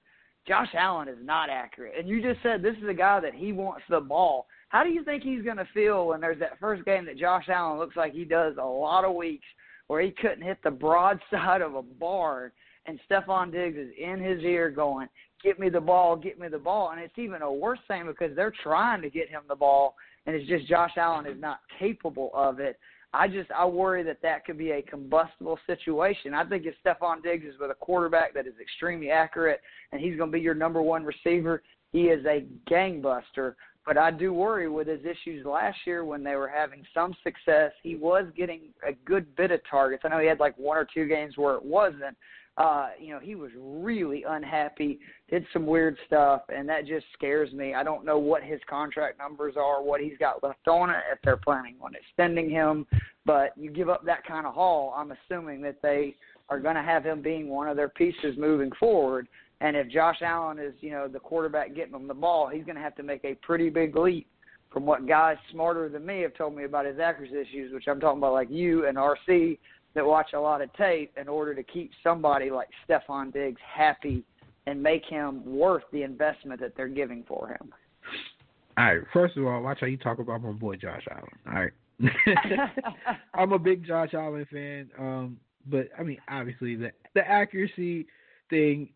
Josh Allen is not accurate. And you just said this is a guy that he wants the ball. How do you think he's going to feel when there's that first game that Josh Allen looks like he does a lot of weeks where he couldn't hit the broad side of a barn and Stefon Diggs is in his ear going, "Get me the ball, get me the ball." And it's even a worse thing because they're trying to get him the ball and it's just Josh Allen is not capable of it. I just I worry that that could be a combustible situation. I think if Stefon Diggs is with a quarterback that is extremely accurate and he's going to be your number one receiver, he is a gangbuster. But I do worry with his issues last year when they were having some success. He was getting a good bit of targets. I know he had like one or two games where it wasn't. Uh, you know, he was really unhappy, did some weird stuff, and that just scares me. I don't know what his contract numbers are, what he's got left on it, if they're planning on extending him. But you give up that kind of haul, I'm assuming that they are going to have him being one of their pieces moving forward. And if Josh Allen is, you know, the quarterback getting him the ball, he's going to have to make a pretty big leap from what guys smarter than me have told me about his accuracy issues, which I'm talking about like you and RC that watch a lot of tape in order to keep somebody like Stefon Diggs happy and make him worth the investment that they're giving for him. all right, first of all, watch how you talk about my boy Josh Allen. All right. I'm a big Josh Allen fan, um, but I mean, obviously the the accuracy thing.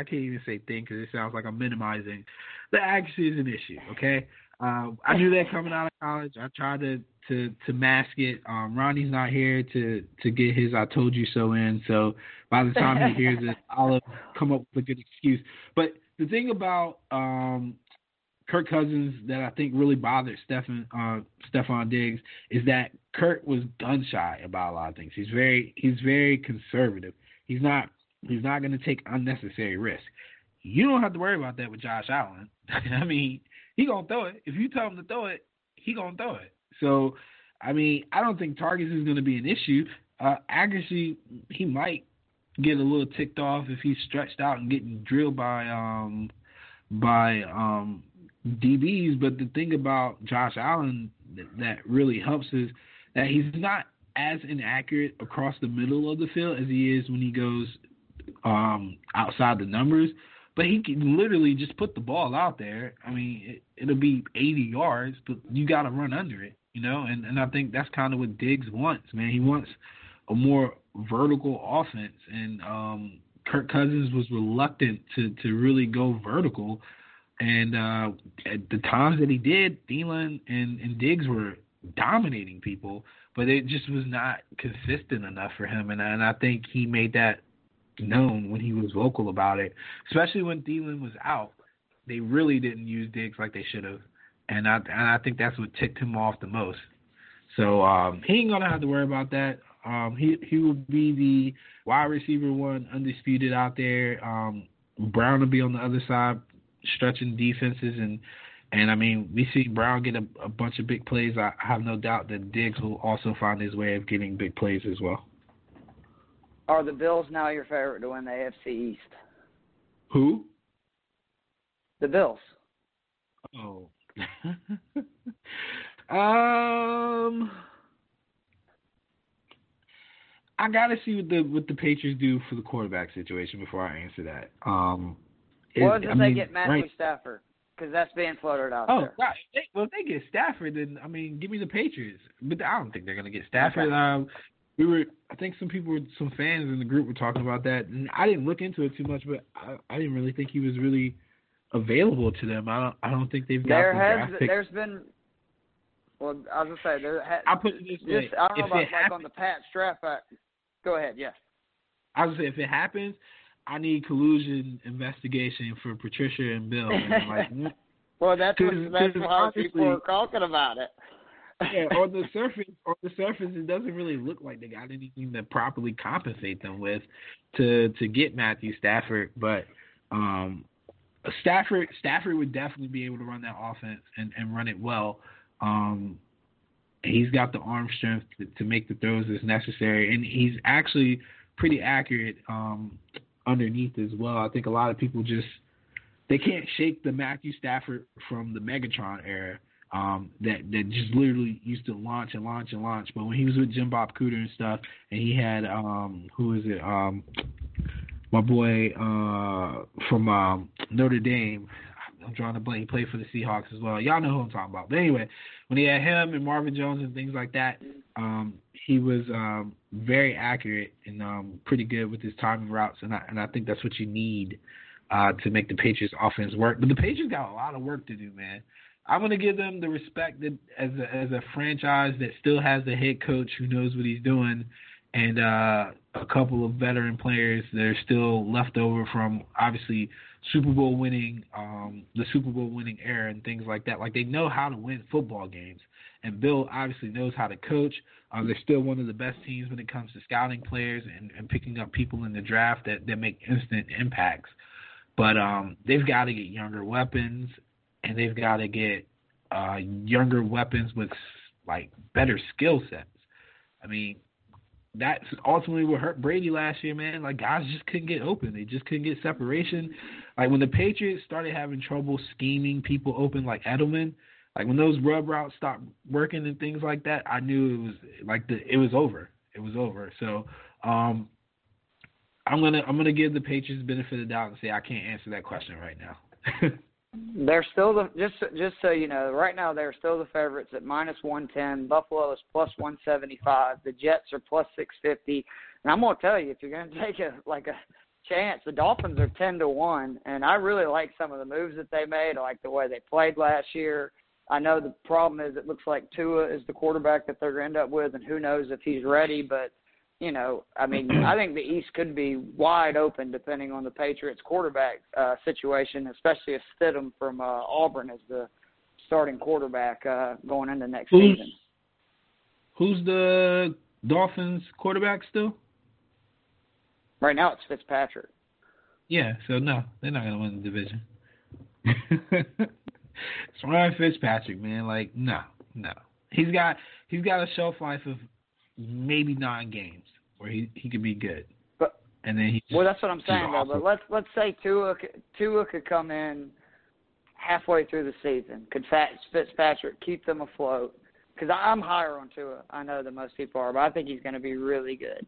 I can't even say thing because it sounds like I'm minimizing. The accuracy is an issue. Okay, uh, I knew that coming out of college. I tried to to to mask it. Um, Ronnie's not here to to get his "I told you so" in. So by the time he hears it, I'll have come up with a good excuse. But the thing about um, Kirk Cousins that I think really bothered Stefon uh, Stefon Diggs is that Kirk was gun shy about a lot of things. He's very he's very conservative. He's not he's not going to take unnecessary risks. You don't have to worry about that with Josh Allen. I mean, he gonna throw it. If you tell him to throw it, he gonna throw it. So, I mean, I don't think targets is going to be an issue. Uh, accuracy, he might get a little ticked off if he's stretched out and getting drilled by um by um DBs. But the thing about Josh Allen that, that really helps is that he's not as inaccurate across the middle of the field as he is when he goes um, outside the numbers, but he can literally just put the ball out there. I mean, it, it'll be 80 yards, but you got to run under it, you know. And and I think that's kind of what Diggs wants, man. He wants a more vertical offense, and um, Kirk Cousins was reluctant to to really go vertical. And uh, at the times that he did, Thielen and, and Diggs were dominating people, but it just was not consistent enough for him. And, and I think he made that known when he was vocal about it, especially when Thielen was out. They really didn't use Diggs like they should have, and I and I think that's what ticked him off the most. So um, he ain't gonna have to worry about that. Um, he he will be the wide receiver one, undisputed out there. Um, Brown will be on the other side, stretching defenses and and I mean we see Brown get a, a bunch of big plays. I have no doubt that Diggs will also find his way of getting big plays as well. Are the Bills now your favorite to win the AFC East? Who? The Bills. Oh. um. I gotta see what the what the Patriots do for the quarterback situation before I answer that. Um, what if I they mean, get Matthew right, Stafford? Because that's being floated out Oh, there. right. They, well, if they get Stafford, then I mean, give me the Patriots. But I don't think they're gonna get Stafford. Um, we were, I think some people, were, some fans in the group were talking about that, and I didn't look into it too much, but I, I didn't really think he was really available to them. I don't, I don't think they've got There the has there's been. Well, I was gonna say there. Ha, I'll put it this way: just, I don't know if about it like happens, on the Pat Strap. Go ahead. Yes. I was gonna say if it happens, I need collusion investigation for Patricia and Bill. And like, Well, that's what, that's why people are talking about it. Yeah, on the surface, on the surface, it doesn't really look like they got anything to properly compensate them with to to get Matthew Stafford. But um, Stafford Stafford would definitely be able to run that offense and, and run it well. Um, he's got the arm strength to, to make the throws as necessary, and he's actually pretty accurate um, underneath as well. I think a lot of people just they can't shake the Matthew Stafford from the Megatron era um, that that just literally used to launch and launch and launch. But when he was with Jim Bob Cooter and stuff, and he had um, who is it? Um, my boy uh, from um, Notre Dame. I'm drawing a blank. He played for the Seahawks as well. Y'all know who I'm talking about. But anyway, when he had him and Marvin Jones and things like that, um, he was um, very accurate and um, pretty good with his timing routes. And I and I think that's what you need uh, to make the Patriots offense work. But the Patriots got a lot of work to do, man. I'm gonna give them the respect that as a as a franchise that still has a head coach who knows what he's doing, and uh, a couple of veteran players that are still left over from obviously Super Bowl winning, um, the Super Bowl winning era and things like that. Like they know how to win football games, and Bill obviously knows how to coach. Uh, they're still one of the best teams when it comes to scouting players and, and picking up people in the draft that, that make instant impacts. But um, they've got to get younger weapons, and they've got to get uh, younger weapons with like better skill sets. I mean, that's ultimately what hurt Brady last year, man. Like guys just couldn't get open. They just couldn't get separation. Like when the Patriots started having trouble scheming people open, like Edelman, like when those rub routes stopped working and things like that, I knew it was like the it was over. It was over. So um, I'm gonna I'm gonna give the Patriots benefit of the doubt and say I can't answer that question right now. They're still the just just so you know, right now they're still the favorites at minus one ten. Buffalo is plus one seventy five. The Jets are plus six fifty. And I'm gonna tell you, if you're gonna take a like a chance, the Dolphins are ten to one. And I really like some of the moves that they made. I like the way they played last year. I know the problem is it looks like Tua is the quarterback that they're gonna end up with, and who knows if he's ready. But you know, I mean, I think the East could be wide open depending on the Patriots quarterback uh, situation, especially if Stidham from uh, Auburn is the starting quarterback uh, going into next Who's- season. Who's the Dolphins quarterback still? Right now, it's Fitzpatrick. Yeah, so no, they're not gonna win the division. it's Ryan Fitzpatrick, man. Like, no, no. He's got he's got a shelf life of maybe nine games where he he could be good, But and then he. well, that's what I'm saying though. But let's let's say Tua could- Tua could come in halfway through the season. Could Fitzpatrick keep them afloat? Because I'm higher on Tua. I know that most people are, but I think he's going to be really good.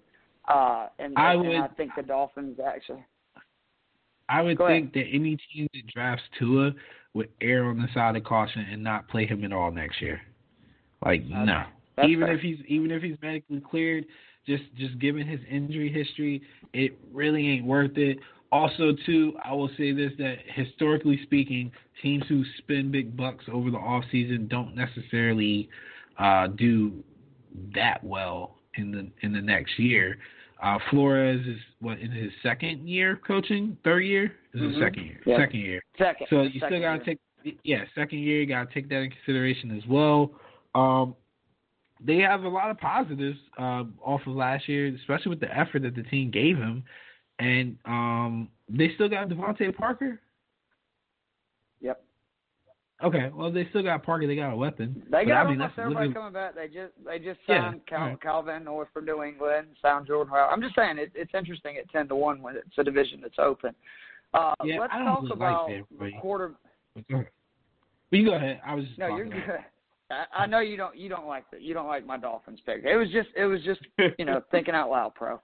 Uh, and, I and would- I think the Dolphins actually. I would think that any team that drafts Tua would err on the side of caution and not play him at all next year. Like Okay. no, That's even fair. if he's even if he's medically cleared, just just given his injury history, it really ain't worth it. Also, too, I will say this: that historically speaking, teams who spend big bucks over the off season don't necessarily uh, do that well in the in the next year. Uh, Flores is what in his second year coaching, third year, is his Mhm. second year, Yeah. second year. Second. So you second still gotta year. take, yeah, second year. You gotta take that in consideration as well. Um, they have a lot of positives uh, off of last year, especially with the effort that the team gave him, and um, they still got DeVante Parker. Yep. Okay, well they still got Parker. They got a weapon. They got I mean, almost everybody at- coming back. They just they just Yeah, signed Cal, alright. Kyle Van Noy from New England, signed Jordan Howard. I'm just saying it, it's interesting at ten to one when it's a division that's open. Uh, Yeah, let's I don't talk really like about that, the quarter. But you go ahead. I was just No, you're good. I, I know you don't you don't like the you don't like my Dolphins pick. It was just it was just you know thinking out loud, pro.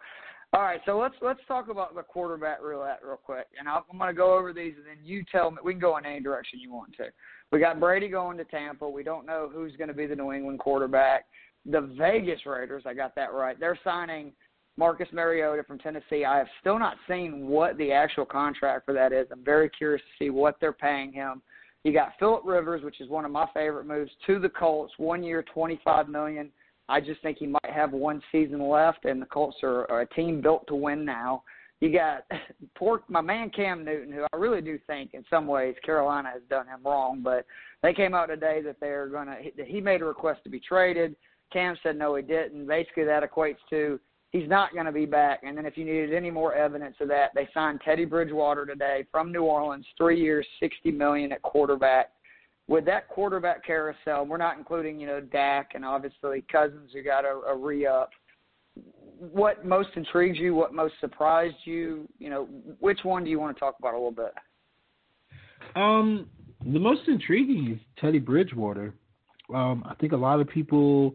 All right, so let's let's talk about the quarterback roulette real quick, and I'm, I'm going to go over these, and then you tell me. We can go in any direction you want to. We got Brady going to Tampa. We don't know who's going to be the New England quarterback. The Vegas Raiders, I got that right. They're signing Marcus Mariota from Tennessee. I have still not seen what the actual contract for that is. I'm very curious to see what they're paying him. You got Philip Rivers, which is one of my favorite moves, to the Colts, one year, twenty-five million. I just think he might have one season left, and the Colts are, are a team built to win now. You got poor my man Cam Newton, who I really do think in some ways Carolina has done him wrong, but they came out today that they're gonna. He, he made a request to be traded. Cam said no, he didn't. Basically, that equates to he's not going to be back. And then if you needed any more evidence of that, they signed Teddy Bridgewater today from New Orleans, three years, sixty million at quarterback. With that quarterback carousel, we're not including you know Dak and obviously Cousins who got a, a re up. What most intrigued you? What most surprised you? You know, which one do you want to talk about a little bit? Um, the most intriguing is Teddy Bridgewater. Um, I think a lot of people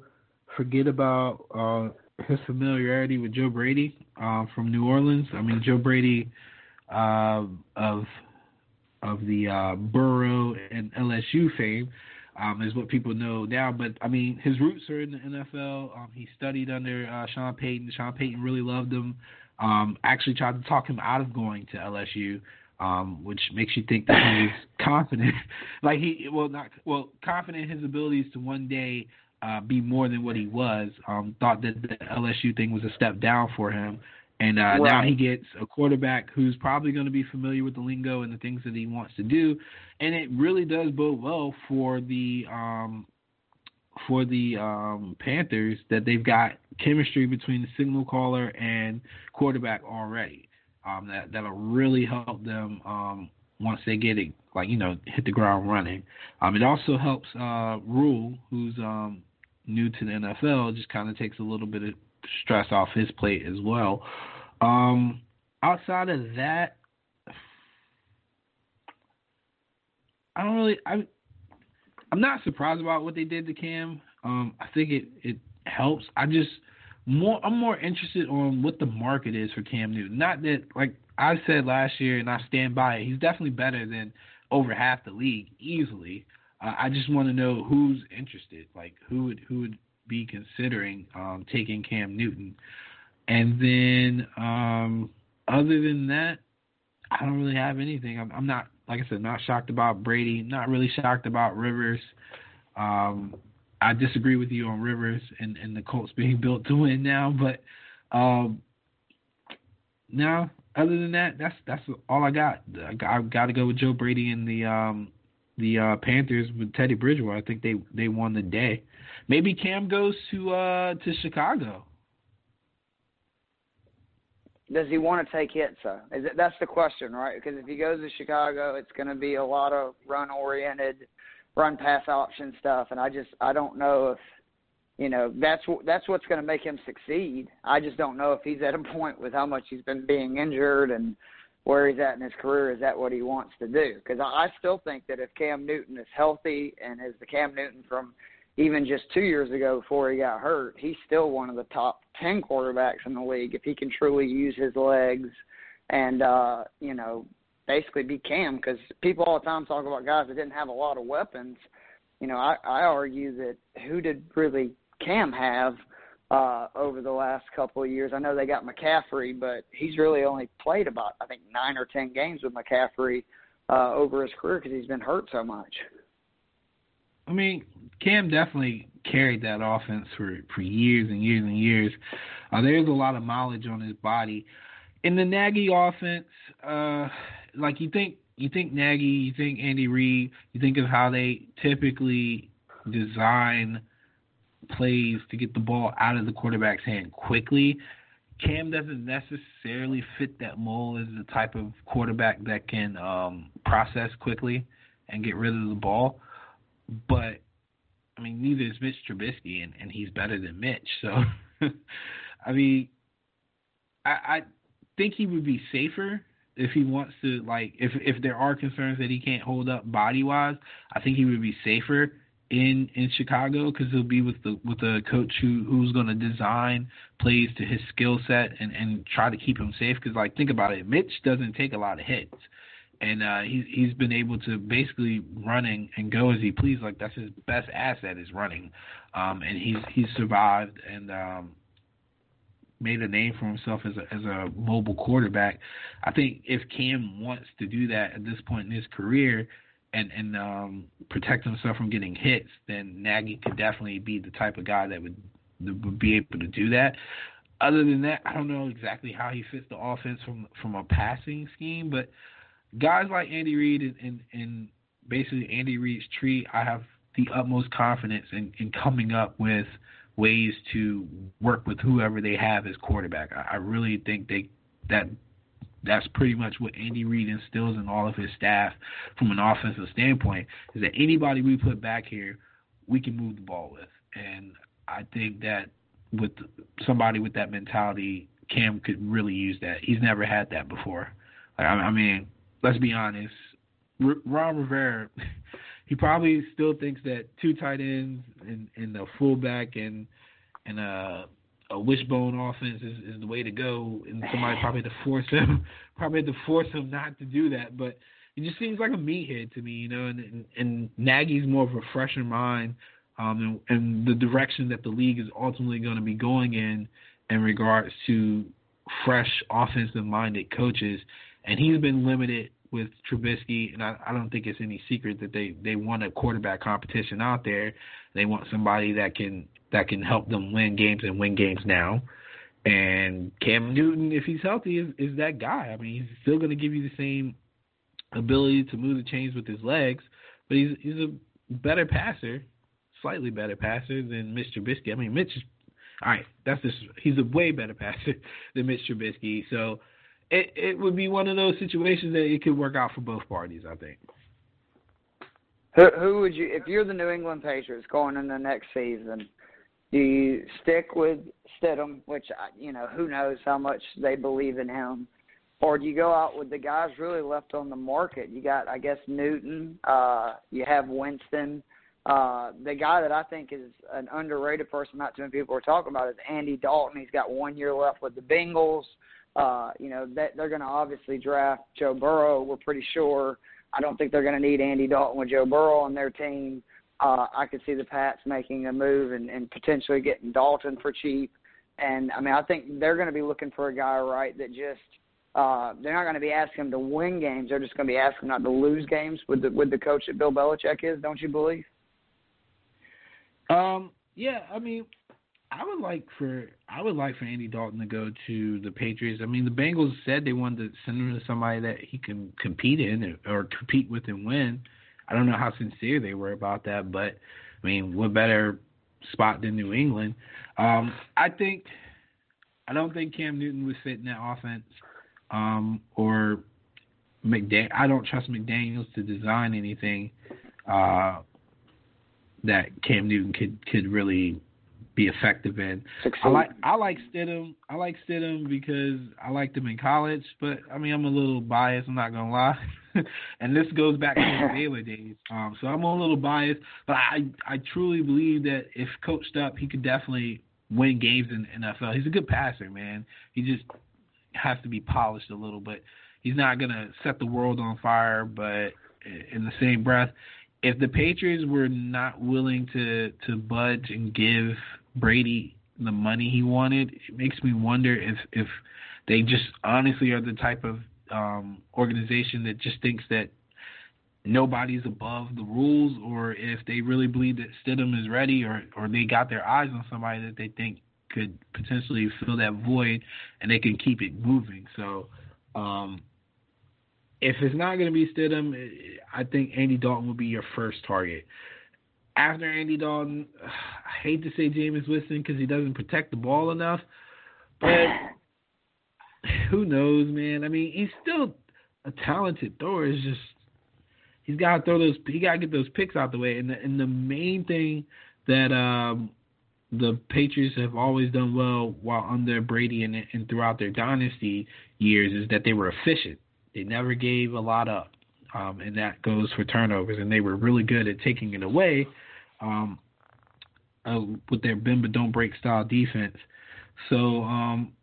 forget about uh, his familiarity with Joe Brady uh, from New Orleans. I mean, Joe Brady uh, of of the uh, Burrow and LSU fame um, is what people know now. But I mean, his roots are in the NFL. Um, he studied under uh, Sean Payton. Sean Payton really loved him. Um, actually tried to talk him out of going to LSU um, which makes you think that he's confident, like he well not well confident in his abilities to one day uh, be more than what he was. Um, thought that the LSU thing was a step down for him, and uh, now he gets a quarterback who's probably going to be familiar with the lingo and the things that he wants to do, and it really does bode well for the um, for the um, Panthers that they've got chemistry between the signal caller and quarterback already um, that that'll really help them um, once they get it, like you know, hit the ground running. Um, it also helps uh, Rhule, who's um, new to the NFL, just kind of takes a little bit of stress off his plate as well. Um, outside of that, I don't really. I I'm not surprised about what they did to Cam. Um, I think it it helps. I just more I'm more interested on what the market is for Cam Newton. Not that like I said last year, and I stand by it. He's definitely better than over half the league easily. I just want to know who's interested. Like who would who would be considering um, taking Cam Newton. And then um, other than that, I don't really have anything. I'm, I'm not like I said, not shocked about Brady. Not really shocked about Rivers. Um, I disagree with you on Rivers and, and the Colts being built to win now, but um, no. Other than that, that's that's all I got. I got, I got to go with Joe Brady and the um, the uh, Panthers with Teddy Bridgewater. I think they they won the day. Maybe Cam goes to uh, to Chicago. Does he want to take hits though? Is it, that's the question, right? Because if he goes to Chicago, it's going to be a lot of run oriented, run pass option stuff, and I just I don't know if you know that's that's what's going to make him succeed. I just don't know if he's at a point with how much he's been being injured and where he's at in his career. Is that what he wants to do? Because I, I still think that if Cam Newton is healthy and is the Cam Newton from even just two years ago before he got hurt, he's still one of the top ten quarterbacks in the league if he can truly use his legs and uh, you know basically be Cam. Because people all the time talk about guys that didn't have a lot of weapons. You know, I, I argue that who did really Cam have uh, over the last couple of years? I know they got McCaffrey, but he's really only played about I think nine or ten games with McCaffrey uh, over his career because he's been hurt so much. I mean, Cam definitely carried that offense for for years and years and years. Uh, there's a lot of mileage on his body. In the Nagy offense, uh, like you think you think Nagy, you think Andy Reid, you think of how they typically design plays to get the ball out of the quarterback's hand quickly. Cam doesn't necessarily fit that mold as the type of quarterback that can um, process quickly and get rid of the ball. But I mean, neither is Mitch Trubisky, and, and he's better than Mitch. So, I mean, I, I think he would be safer if he wants to. Like, if if there are concerns that he can't hold up body wise, I think he would be safer in in Chicago because he'll be with the with a coach who who's going to design plays to his skill set and and try to keep him safe. Because like think about it, Mitch doesn't take a lot of hits, and uh, he's he's been able to basically running and go as he please. Like that's his best asset is running, um, and he's he's survived and. um made a name for himself as a as a mobile quarterback. I think if Cam wants to do that at this point in his career, and and um, protect himself from getting hits, then Nagy could definitely be the type of guy that would that would be able to do that. Other than that, I don't know exactly how he fits the offense from from a passing scheme, but guys like Andy Reid and, and, and basically Andy Reid's tree, I have the utmost confidence in, in coming up with ways to work with whoever they have as quarterback. I, I really think they that that's pretty much what Andy Reid instills in all of his staff from an offensive standpoint is that anybody we put back here, we can move the ball with. And I think that with somebody with that mentality, Cam could really use that. He's never had that before. Like, I mean, let's be honest. R- Ron Rivera, he probably still thinks that two tight ends and, and a fullback and and a a wishbone offense is, is the way to go, and somebody probably had to force him, probably had to force him not to do that. But it just seems like a meathead to me, you know. And and, and Nagy's more of a fresher mind, um, and, and the direction that the league is ultimately going to be going in in regards to fresh offensive-minded coaches. And he's been limited with Trubisky, and I, I don't think it's any secret that they they want a quarterback competition out there. They want somebody that can that can help them win games and win games now. And Cam Newton, if he's healthy, is, is that guy. I mean, he's still going to give you the same ability to move the chains with his legs, but he's he's a better passer, slightly better passer than Mr. Trubisky. I mean, Mitch. All right, that's just he's a way better passer than Mitch Trubisky. So it it would be one of those situations that it could work out for both parties. I think. Who who would you if you're the New England Patriots going in the next season? Do you stick with Stidham, which you know who knows how much they believe in him, or do you go out with the guys really left on the market? You got, I guess, Newton. Uh, you have Winston. Uh, the guy that I think is an underrated person, not too many people are talking about, is Andy Dalton. He's got one year left with the Bengals. Uh, you know, that they're going to obviously draft Joe Burrow. We're pretty sure. I don't think they're going to need Andy Dalton with Joe Burrow on their team uh, I could see the Pats making a move and, and potentially getting Dalton for cheap. And I mean, I think they're going to be looking for a guy, right, that just uh, they're not going to be asking him to win games. They're just going to be asking not to lose games with the with the coach that Bill Belichick is. Don't you believe? Um. Yeah. I mean, I would like for I would like for Andy Dalton to go to the Patriots. I mean, the Bengals said they wanted to send him to somebody that he can compete in or, or compete with and win. I don't know how sincere they were about that, but I mean, what better spot than New England? Um, I think I don't think Cam Newton would fit in that offense, um, or McDan. I don't trust McDaniels to design anything uh, that Cam Newton could could really be effective in. I like I like Stidham. I like Stidham because I liked him in college, but I mean I'm a little biased. I'm not gonna lie. and this goes back to the Baylor days. Um, so I'm a little biased, but I I truly believe that if coached up, he could definitely win games in the NFL. He's a good passer, man. He just has to be polished a little, but he's not gonna set the world on fire. But in the same breath, if the Patriots were not willing to to budge and give Brady the money he wanted, it makes me wonder if if they just honestly are the type of um, organization that just thinks that nobody's above the rules, or if they really believe that Stidham is ready, or or they got their eyes on somebody that they think could potentially fill that void, and they can keep it moving. So, um, if it's not going to be Stidham, I think Andy Dalton will be your first target. After Andy Dalton, I hate to say Jameis Winston because he doesn't protect the ball enough, but who knows, man? I mean, he's still a talented thrower. It's just he's got to throw those. He got to get those picks out the way. And the, and the main thing that um, the Patriots have always done well while under Brady and, and throughout their dynasty years is that they were efficient. They never gave a lot up, um, and that goes for turnovers. And they were really good at taking it away um, uh, with their bend but don't break style defense. So um,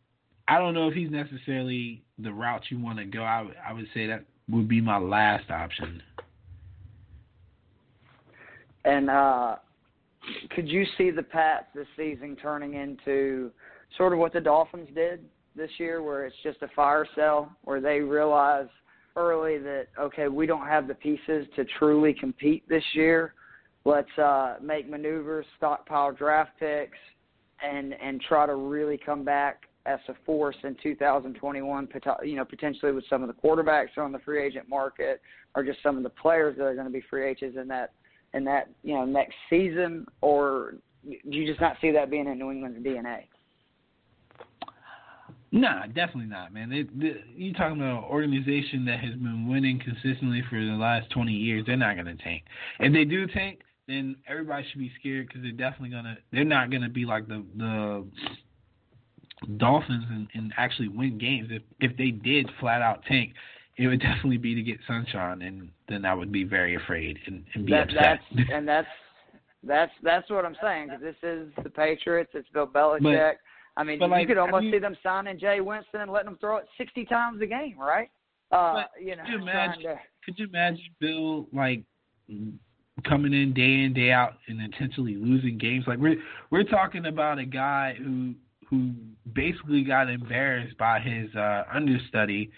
I don't know if he's necessarily the route you want to go. I, w- I would say that would be my last option. And uh, could you see the Pats this season turning into sort of what the Dolphins did this year, where it's just a fire sale, where they realize early that okay, we don't have the pieces to truly compete this year. Let's uh, make maneuvers, stockpile draft picks, and and try to really come back as a force in 2021, you know, potentially with some of the quarterbacks on the free agent market or just some of the players that are going to be free agents in that in that you know next season, or do you just not see that being in New England's DNA? Nah, definitely not, man. They, they, you talking about an organization that has been winning consistently for the last 20 years. They're not going to tank. If they do tank, then everybody should be scared because they're definitely gonna. They're not going to be like the the Dolphins and, and actually win games. If if they did flat out tank, it would definitely be to get sunshine, and then I would be very afraid and, and be that, upset. That's, and that's that's that's what I'm saying because this is the Patriots. It's Bill Belichick. But, I mean, but you could almost see them signing Jay Winston and letting them throw it 60 times a game, right? Uh, you know, could you imagine? to, could you imagine Bill like coming in day in day out and intentionally losing games? Like we're we're talking about a guy who who basically got embarrassed by his uh, understudy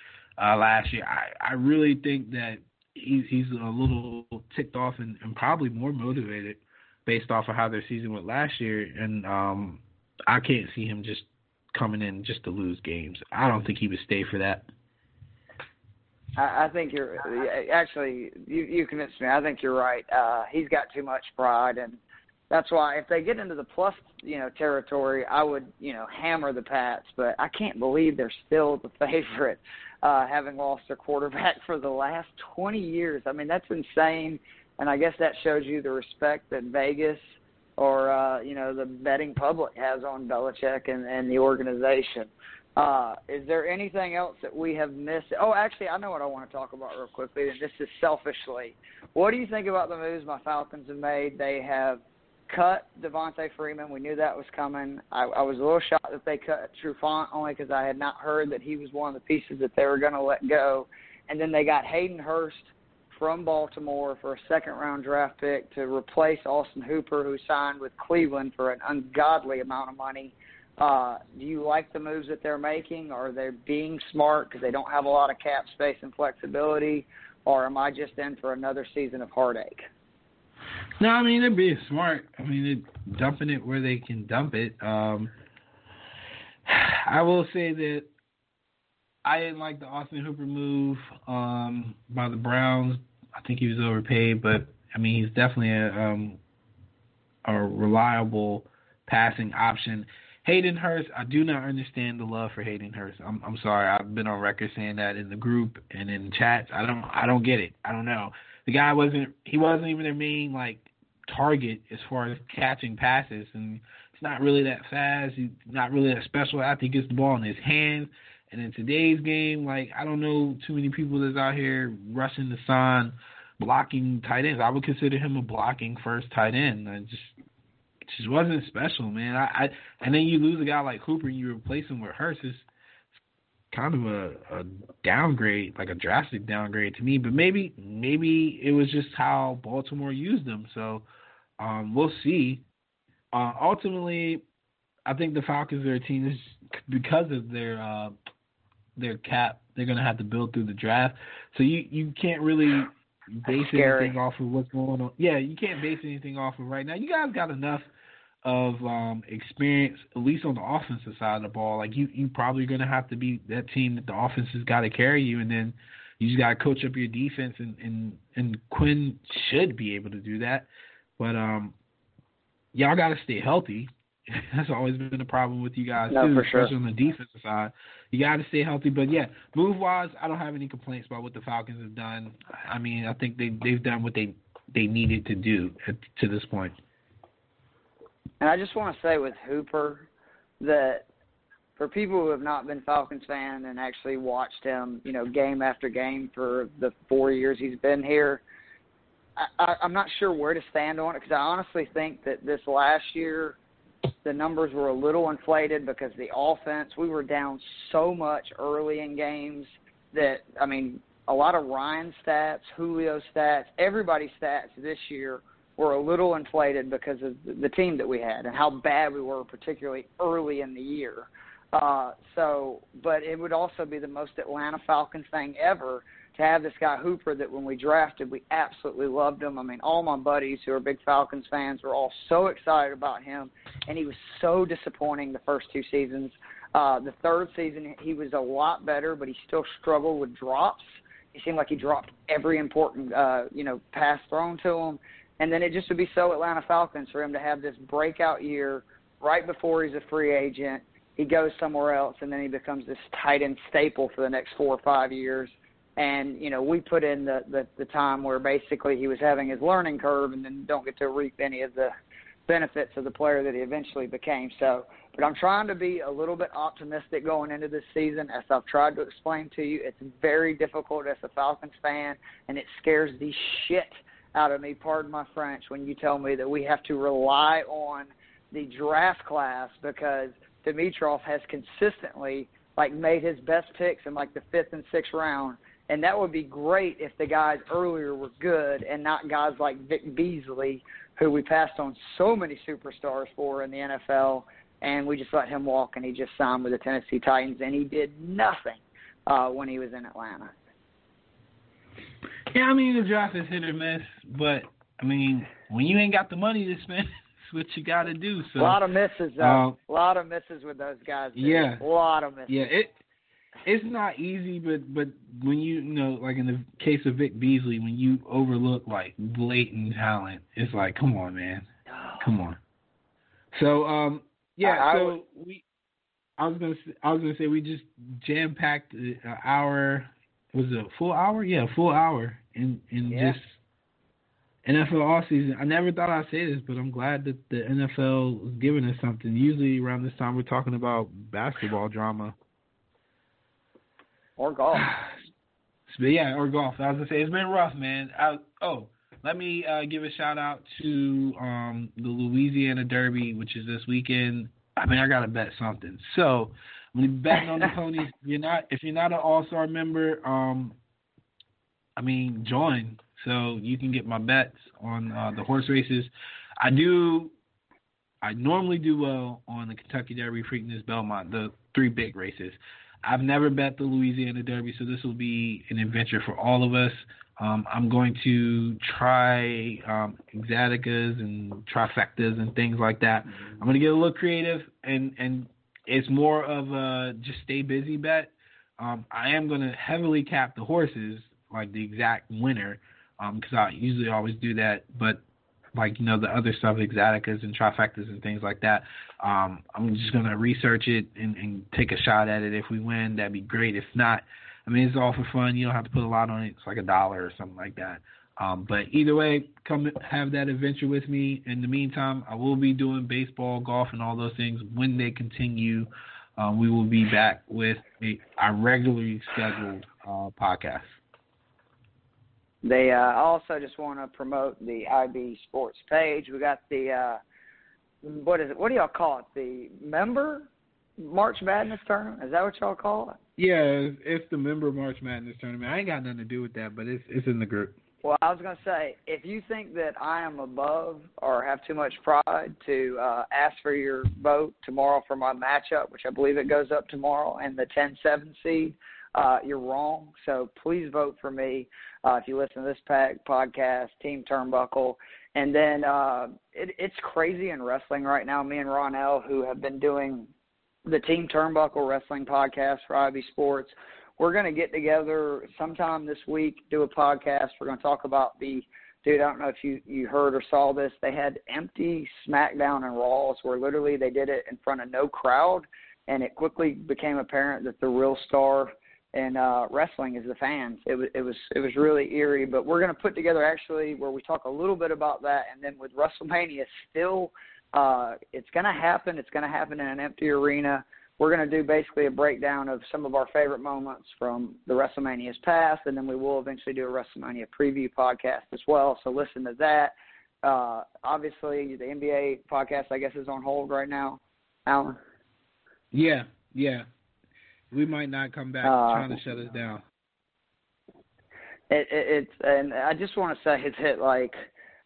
uh, last year. I, I really think that he's he's a little ticked off and, and probably more motivated based off of how their season went last year. And um, I can't see him just coming in just to lose games. I don't think he would stay for that. I, I think you're actually you you convinced me. I think you're right. Uh, he's got too much pride and that's why if they get into the plus, you know, territory, I would, you know, hammer the Pats. But I can't believe they're still the favorite, uh, having lost their quarterback for the last 20 years. I mean, that's insane. And I guess that shows you the respect that Vegas or uh, you know the betting public has on Belichick and, and the organization. Uh, is there anything else that we have missed? Oh, actually, I know what I want to talk about real quickly. And this is selfishly. What do you think about the moves my Falcons have made? They have cut Devonta Freeman. We knew that was coming. I, I was a little shocked that they cut Trufant only because I had not heard that he was one of the pieces that they were going to let go. And then they got Hayden Hurst from Baltimore for a second round draft pick to replace Austin Hooper, who signed with Cleveland for an ungodly amount of money. Uh, do you like the moves that they're making? Are they being smart because they don't have a lot of cap space and flexibility? Or am I just in for another season of heartache? No, I mean they're being smart. I mean they're dumping it where they can dump it. Um, I will say that I didn't like the Austin Hooper move um, by the Browns. I think he was overpaid, but I mean he's definitely a, um, a reliable passing option. Hayden Hurst, I do not understand the love for Hayden Hurst. I'm I'm sorry. I've been on record saying that in the group and in chats. I don't I don't get it. I don't know. The guy wasn't he wasn't even their main like target as far as catching passes and it's not really that fast. He's not really that special after he gets the ball in his hands. And in today's game, like I don't know too many people that's out here rushing the sign, blocking tight ends. I would consider him a blocking first tight end. I just just wasn't special, man. I, I and then you lose a guy like Hooper and you replace him with Hurst. It's kind of a, a downgrade, like a drastic downgrade to me. But maybe maybe it was just how Baltimore used them. So um, we'll see. Uh, ultimately, I think the Falcons are a team is because of their uh, their cap. They're going to have to build through the draft. So you you can't really base anything off of what's going on. Yeah, you can't base anything off of right now. You guys got enough of um experience, at least on the offensive side of the ball. Like you, you probably gonna have to be that team that the offense has got to carry you, and then you just got to coach up your defense, and and and Quinn should be able to do that. But um, y'all got to stay healthy. That's always been a problem with you guys No, too, for sure. especially on the defensive side. You got to stay healthy. But yeah, move wise, I don't have any complaints about what the Falcons have done. I mean, I think they they've done what they they needed to do at, to this point. And I just want to say with Hooper that for people who have not been Falcons fan and actually watched him, you know, game after game for the four years he's been here, I, I, I'm not sure where to stand on it because I honestly think that this last year the numbers were a little inflated because the offense we were down so much early in games that I mean a lot of Ryan stats, Julio stats, everybody's stats this year were a little inflated because of the- team that we had and how bad we were, particularly early in the year. Uh, so, but it would also be the most Atlanta Falcons thing ever to have this guy Hooper that when we drafted, we absolutely loved him. I mean, all my buddies who are big Falcons fans were all so excited about him, and he was so disappointing the first two seasons. Uh, the third season, he was a lot better, but he still struggled with drops. He seemed like he dropped every important, uh, you know, pass thrown to him. And then it just would be so Atlanta Falcons for him to have this breakout year right before he's a free agent. He goes somewhere else, and then he becomes this tight end staple for the next four or five years. And you know, we put in the, the the time where basically he was having his learning curve, and then don't get to reap any of the benefits of the player that he eventually became. So, but I'm trying to be a little bit optimistic going into this season. As I've tried to explain to you, it's very difficult as a Falcons fan, and it scares the shit out of me, pardon my French, when you tell me that we have to rely on the draft class because Dimitroff has consistently like made his best picks in like the fifth and sixth round. And that would be great if the guys earlier were good and not guys like Vic Beasley, who we passed on so many superstars for in the NFL, and we just let him walk and he just signed with the Tennessee Titans and he did nothing uh, when he was in Atlanta. Yeah, I mean the draft is hit or miss, but I mean when you ain't got the money to spend, it's what you got to do. So a lot of misses, though. um, a lot of misses with those guys. dude. Yeah. a lot of misses. yeah, it it's not easy, but but when you, you know like in the case of Vic Beasley, when you overlook like blatant talent, it's like come on, man, come on. So um yeah, I- I so would- we I was gonna I was gonna say we just jam packed an hour. Was it a full hour? Yeah, a full hour in in Yeah. just NFL off season. I never thought I'd say this, but I'm glad that the NFL is giving us something. Usually around this time we're talking about basketball drama. Or golf. But yeah, or golf. I was gonna say it's been rough, man. I, oh, let me uh, give a shout out to um, the Louisiana Derby, which is this weekend. I mean, I gotta bet something. So when you're betting on the ponies, if you're not if you're not an All Star member, um, I mean, join so you can get my bets on uh, the horse races. I do. I normally do well on the Kentucky Derby, Preakness, Belmont, the three big races. I've never bet the Louisiana Derby, so this will be an adventure for all of us. Um, I'm going to try um, exoticas and trifectas and things like that. I'm going to get a little creative, and and it's more of a just stay busy bet. Um, I am going to heavily cap the horses, like the exact winner, because I usually always do that. But like you know the other stuff, exoticas and trifectas and things like that. Um, I'm just gonna research it and, and take a shot at it. If we win, that'd be great. If not, I mean it's all for fun. You don't have to put a lot on it. It's like a dollar or something like that. Um, but either way, come have that adventure with me. In the meantime, I will be doing baseball, golf, and all those things when they continue. um, we will be back with a, our regularly scheduled uh, podcast. They uh, also just want to promote the IB Sports page. We got the uh, what is it? What do y'all call it? The member March Madness tournament? Is that what y'all call it? Yeah, it's, it's the member March Madness tournament. I ain't got nothing to do with that, but it's it's in the group. Well, I was going to say, if you think that I am above or have too much pride to uh, ask for your vote tomorrow for my matchup, which I believe it goes up tomorrow, and the 10-7 seed, uh, you're wrong. So please vote for me uh, if you listen to this pack, podcast, Team Turnbuckle. And then uh, it, it's crazy in wrestling right now. Me and Ron L., who have been doing the Team Turnbuckle Wrestling podcast for IB Sports, we're going to get together sometime this week, do a podcast. We're going to talk about the dude. I don't know if you you heard or saw this. They had empty SmackDown and Raws where literally they did it in front of no crowd, and it quickly became apparent that the real star in uh, wrestling is the fans. It was it was it was really eerie. But we're going to put together actually where we talk a little bit about that, and then with WrestleMania still. Uh, it's going to happen. It's going to happen in an empty arena we're going to do basically a breakdown of some of our favorite moments from the WrestleManias past, and then we will eventually do a WrestleMania preview podcast as well. So listen to that. Uh, obviously, the NBA podcast, I guess, is on hold right now. Alan. Yeah, yeah. We might not come back uh, trying to shut us down. It, it, it's and I just want to say it's hit like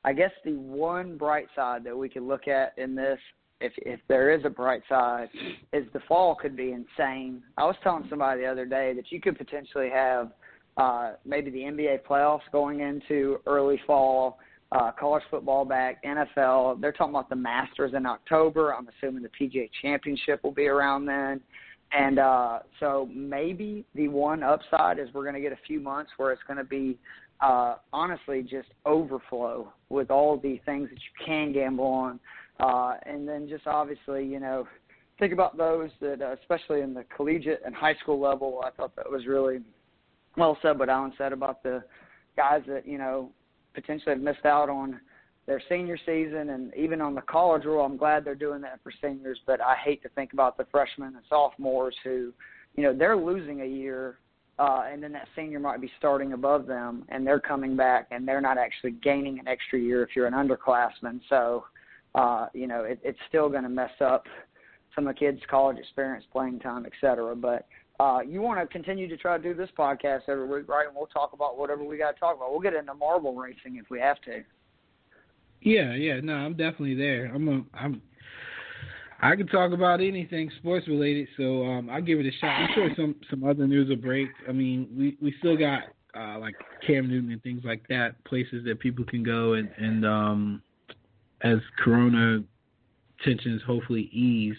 I guess the one bright side that we can look at in this if if there is a bright side, is the fall could be insane. I was telling somebody the other day that you could potentially have uh, maybe the NBA playoffs going into early fall, uh, college football back, NFL. They're talking about the Masters in October. I'm assuming the PGA Championship will be around then. And uh, so maybe the one upside is we're going to get a few months where it's going to be uh, honestly just overflow with all the things that you can gamble on. Uh, and then just obviously, you know, think about those that, uh, especially in the collegiate and high school level, I thought that was really well said what Alan said about the guys that, you know, potentially have missed out on their senior season and even on the college rule. I'm glad they're doing that for seniors, but I hate to think about the freshmen and sophomores who, you know, they're losing a year uh, and then that senior might be starting above them, and they're coming back, and they're not actually gaining an extra year if you're an underclassman. So uh, you know, it, it's still going to mess up some of the kids' college experience, playing time, et cetera. But uh, you want to continue to try to do this podcast every week, right? And we'll talk about whatever we got to talk about. We'll get into marble racing if we have to. Yeah, yeah, no, I'm definitely there. I'm a, I'm I can talk about anything sports related, so um, I'll give it a shot. I'm sure some some other news will break. I mean, we we still got uh, like Cam Newton and things like that, places that people can go and and um, as Corona tensions hopefully ease,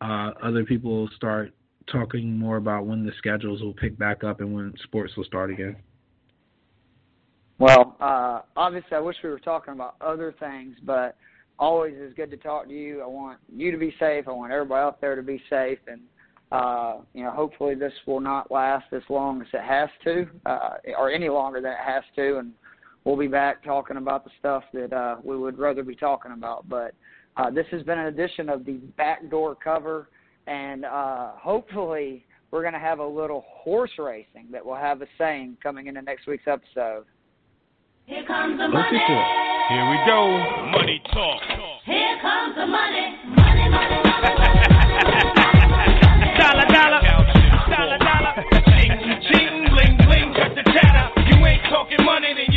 uh, other people will start talking more about when the schedules will pick back up and when sports will start again. Well, uh, obviously, I wish we were talking about other things, but always is good to talk to you. I want you to be safe. I want everybody out there to be safe, and uh, you know, hopefully, this will not last as long as it has to, uh, or any longer than it has to, and we'll be back talking about the stuff that uh, we would rather be talking about. But uh, this has been an edition of the backdoor cover, and uh, hopefully we're going to have a little horse racing that will have a saying coming into next week's episode. Here comes the money. Here we go. Money talk. Here comes the money. Money, money, money. dollar, dollar. Dollar, dollar. Bling, bling. Chatter. You ain't talking money, you.